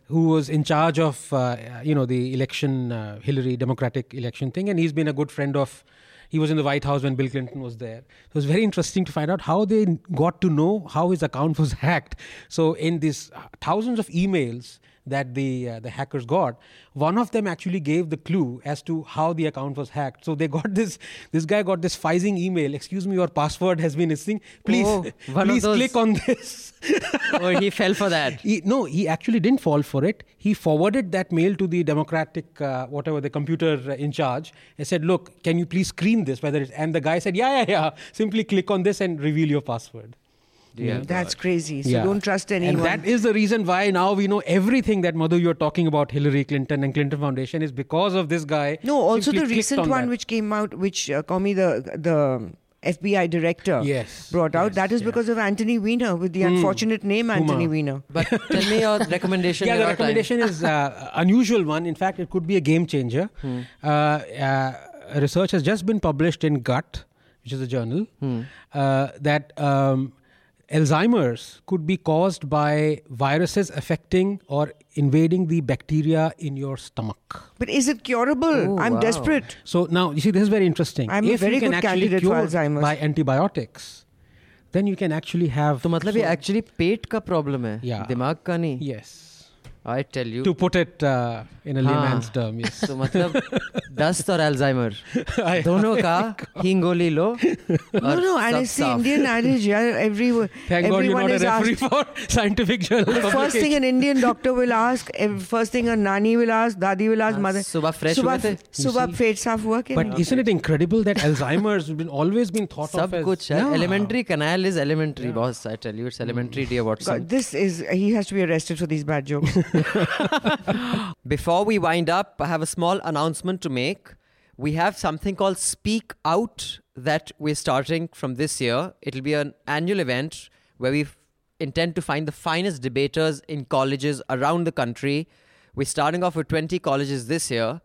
who was in charge of, uh, you know, the election, uh, Hillary Democratic election thing. And he's been a good friend of, he was in the White House when Bill Clinton was there. So it was very interesting to find out how they got to know how his account was <laughs> hacked. So in these uh, thousands of emails, that the uh, the hackers got one of them actually gave the clue as to how the account was hacked. So they got <laughs> this this guy got this phishing email excuse me your password has been missing. Please Oh, <laughs> please click on this. <laughs> Oh, he fell for that. he, no he actually didn't fall for it. He forwarded that mail to the democratic uh, whatever the computer uh, in charge and said look can you please screen this? Whether it's and the guy said yeah yeah yeah. Simply click on this and reveal your password Yeah. That's crazy. So Yeah. don't trust anyone. And that is the reason why now we know everything that Madhu you're talking about Hillary Clinton and Clinton Foundation is because of this guy. no, also the recent on one that. which came out, which uh, Comey the the FBI director Yes, brought out. yes, that is yes. because of Anthony Weiner with the unfortunate name Anthony Huma. Weiner. But tell me your <laughs> recommendation. yeah, the your time. recommendation is uh, unusual one. In fact, it could be a game changer. Hmm. Uh, uh, research has just been published in Gut, which is a journal, Hmm. uh, that um, Alzheimer's could be caused by viruses affecting or invading the bacteria in your stomach. But is it curable? Oh, I'm wow. desperate. So now you see, this is very interesting. I'm a if very you can good actually candidate for cure Alzheimer's. by antibiotics, then you can actually have. तो मतलब ये actually पेट का problem है Yeah. दिमाग का नहीं yes. I tell you. To put it uh, in a layman's term, yes. <laughs> So, मतलब dust or Alzheimer दोनों का हिंगोली लो No, no, and it's the Indian <laughs> adage. Yeah, everyone, Thank God you're not a is referee asked. for <laughs> scientific journal The first thing an Indian doctor will ask, first thing a nani will ask, dadi will ask, ah, mother. सुबह fresh हुए थे subah fade saaf hua But isn't it incredible that Alzheimer's has been always been thought of सब as Yeah. alimentary canal is elementary boss I tell you it's elementary mm. dear Watson God, this is he has to be arrested for these bad jokes. <laughs> Before we wind up, I have a small announcement to make. We have something called Speak Out that we're starting from this year. It'll be an annual event where we intend to find the finest debaters in colleges around the country. We're starting off with 20 colleges this year,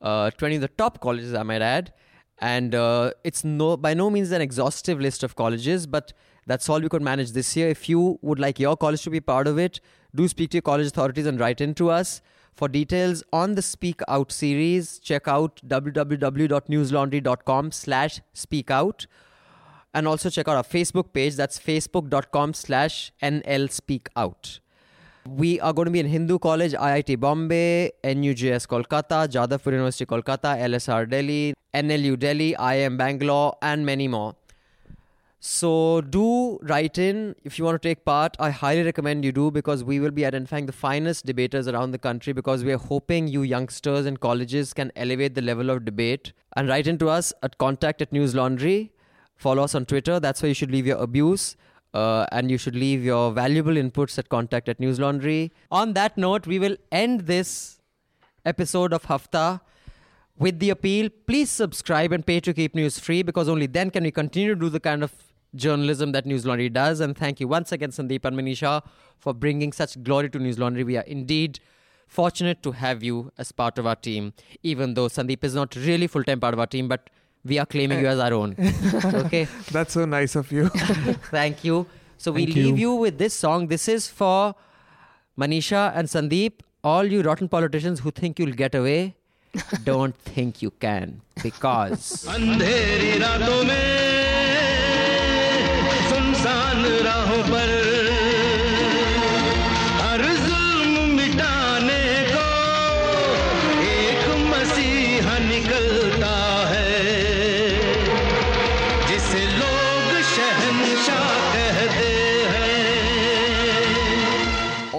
uh, 20 of the top colleges, I might add. And uh, it's no by no means an exhaustive list of colleges, but that's all we could manage this year. If you would like your college to be part of it, do speak to your college authorities and write in to us. For details on the Speak Out series, check out www.newslaundry.com slash speak out. And also check out our Facebook page. That's facebook.com slash NL Speak Out. We are going to be in Hindu College, IIT Bombay, NUJS Kolkata, Jadavpur University Kolkata, LSR Delhi, NLU Delhi, IIM Bangalore, and many more. So do write in if you want to take part. I highly recommend you do because we will be identifying the finest debaters around the country because we are hoping you youngsters and colleges can elevate the level of debate. And write in to us at contact at News Laundry. Follow us on Twitter. That's where you should leave your abuse. Uh, and you should leave your valuable inputs at contact at News Laundry. On that note, we will end this episode of Hafta with the appeal please subscribe and pay to keep news free because only then can we continue to do the kind of journalism that News Laundry does. And thank you once again, Sandeep and Manisha, for bringing such glory to News Laundry. We are indeed fortunate to have you as part of our team, even though Sandeep is not really full time part of our team, but we are claiming you as our own. <laughs> okay, That's so nice of you. <laughs> thank you. So we Thank leave you. you with this song. This is for Manisha and Sandeep. All you rotten politicians who think you'll get away, <laughs> don't think you can because.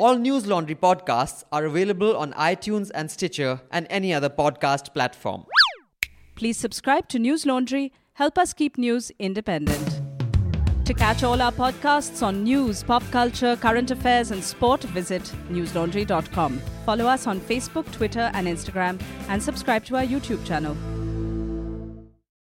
All News Laundry podcasts are available on iTunes and Stitcher and any other podcast platform. Please subscribe to News Laundry. Help us keep news independent. To catch all our podcasts on news, pop culture, current affairs, and sport, visit newslaundry.com. Follow us on Facebook, Twitter, and Instagram, and subscribe to our YouTube channel.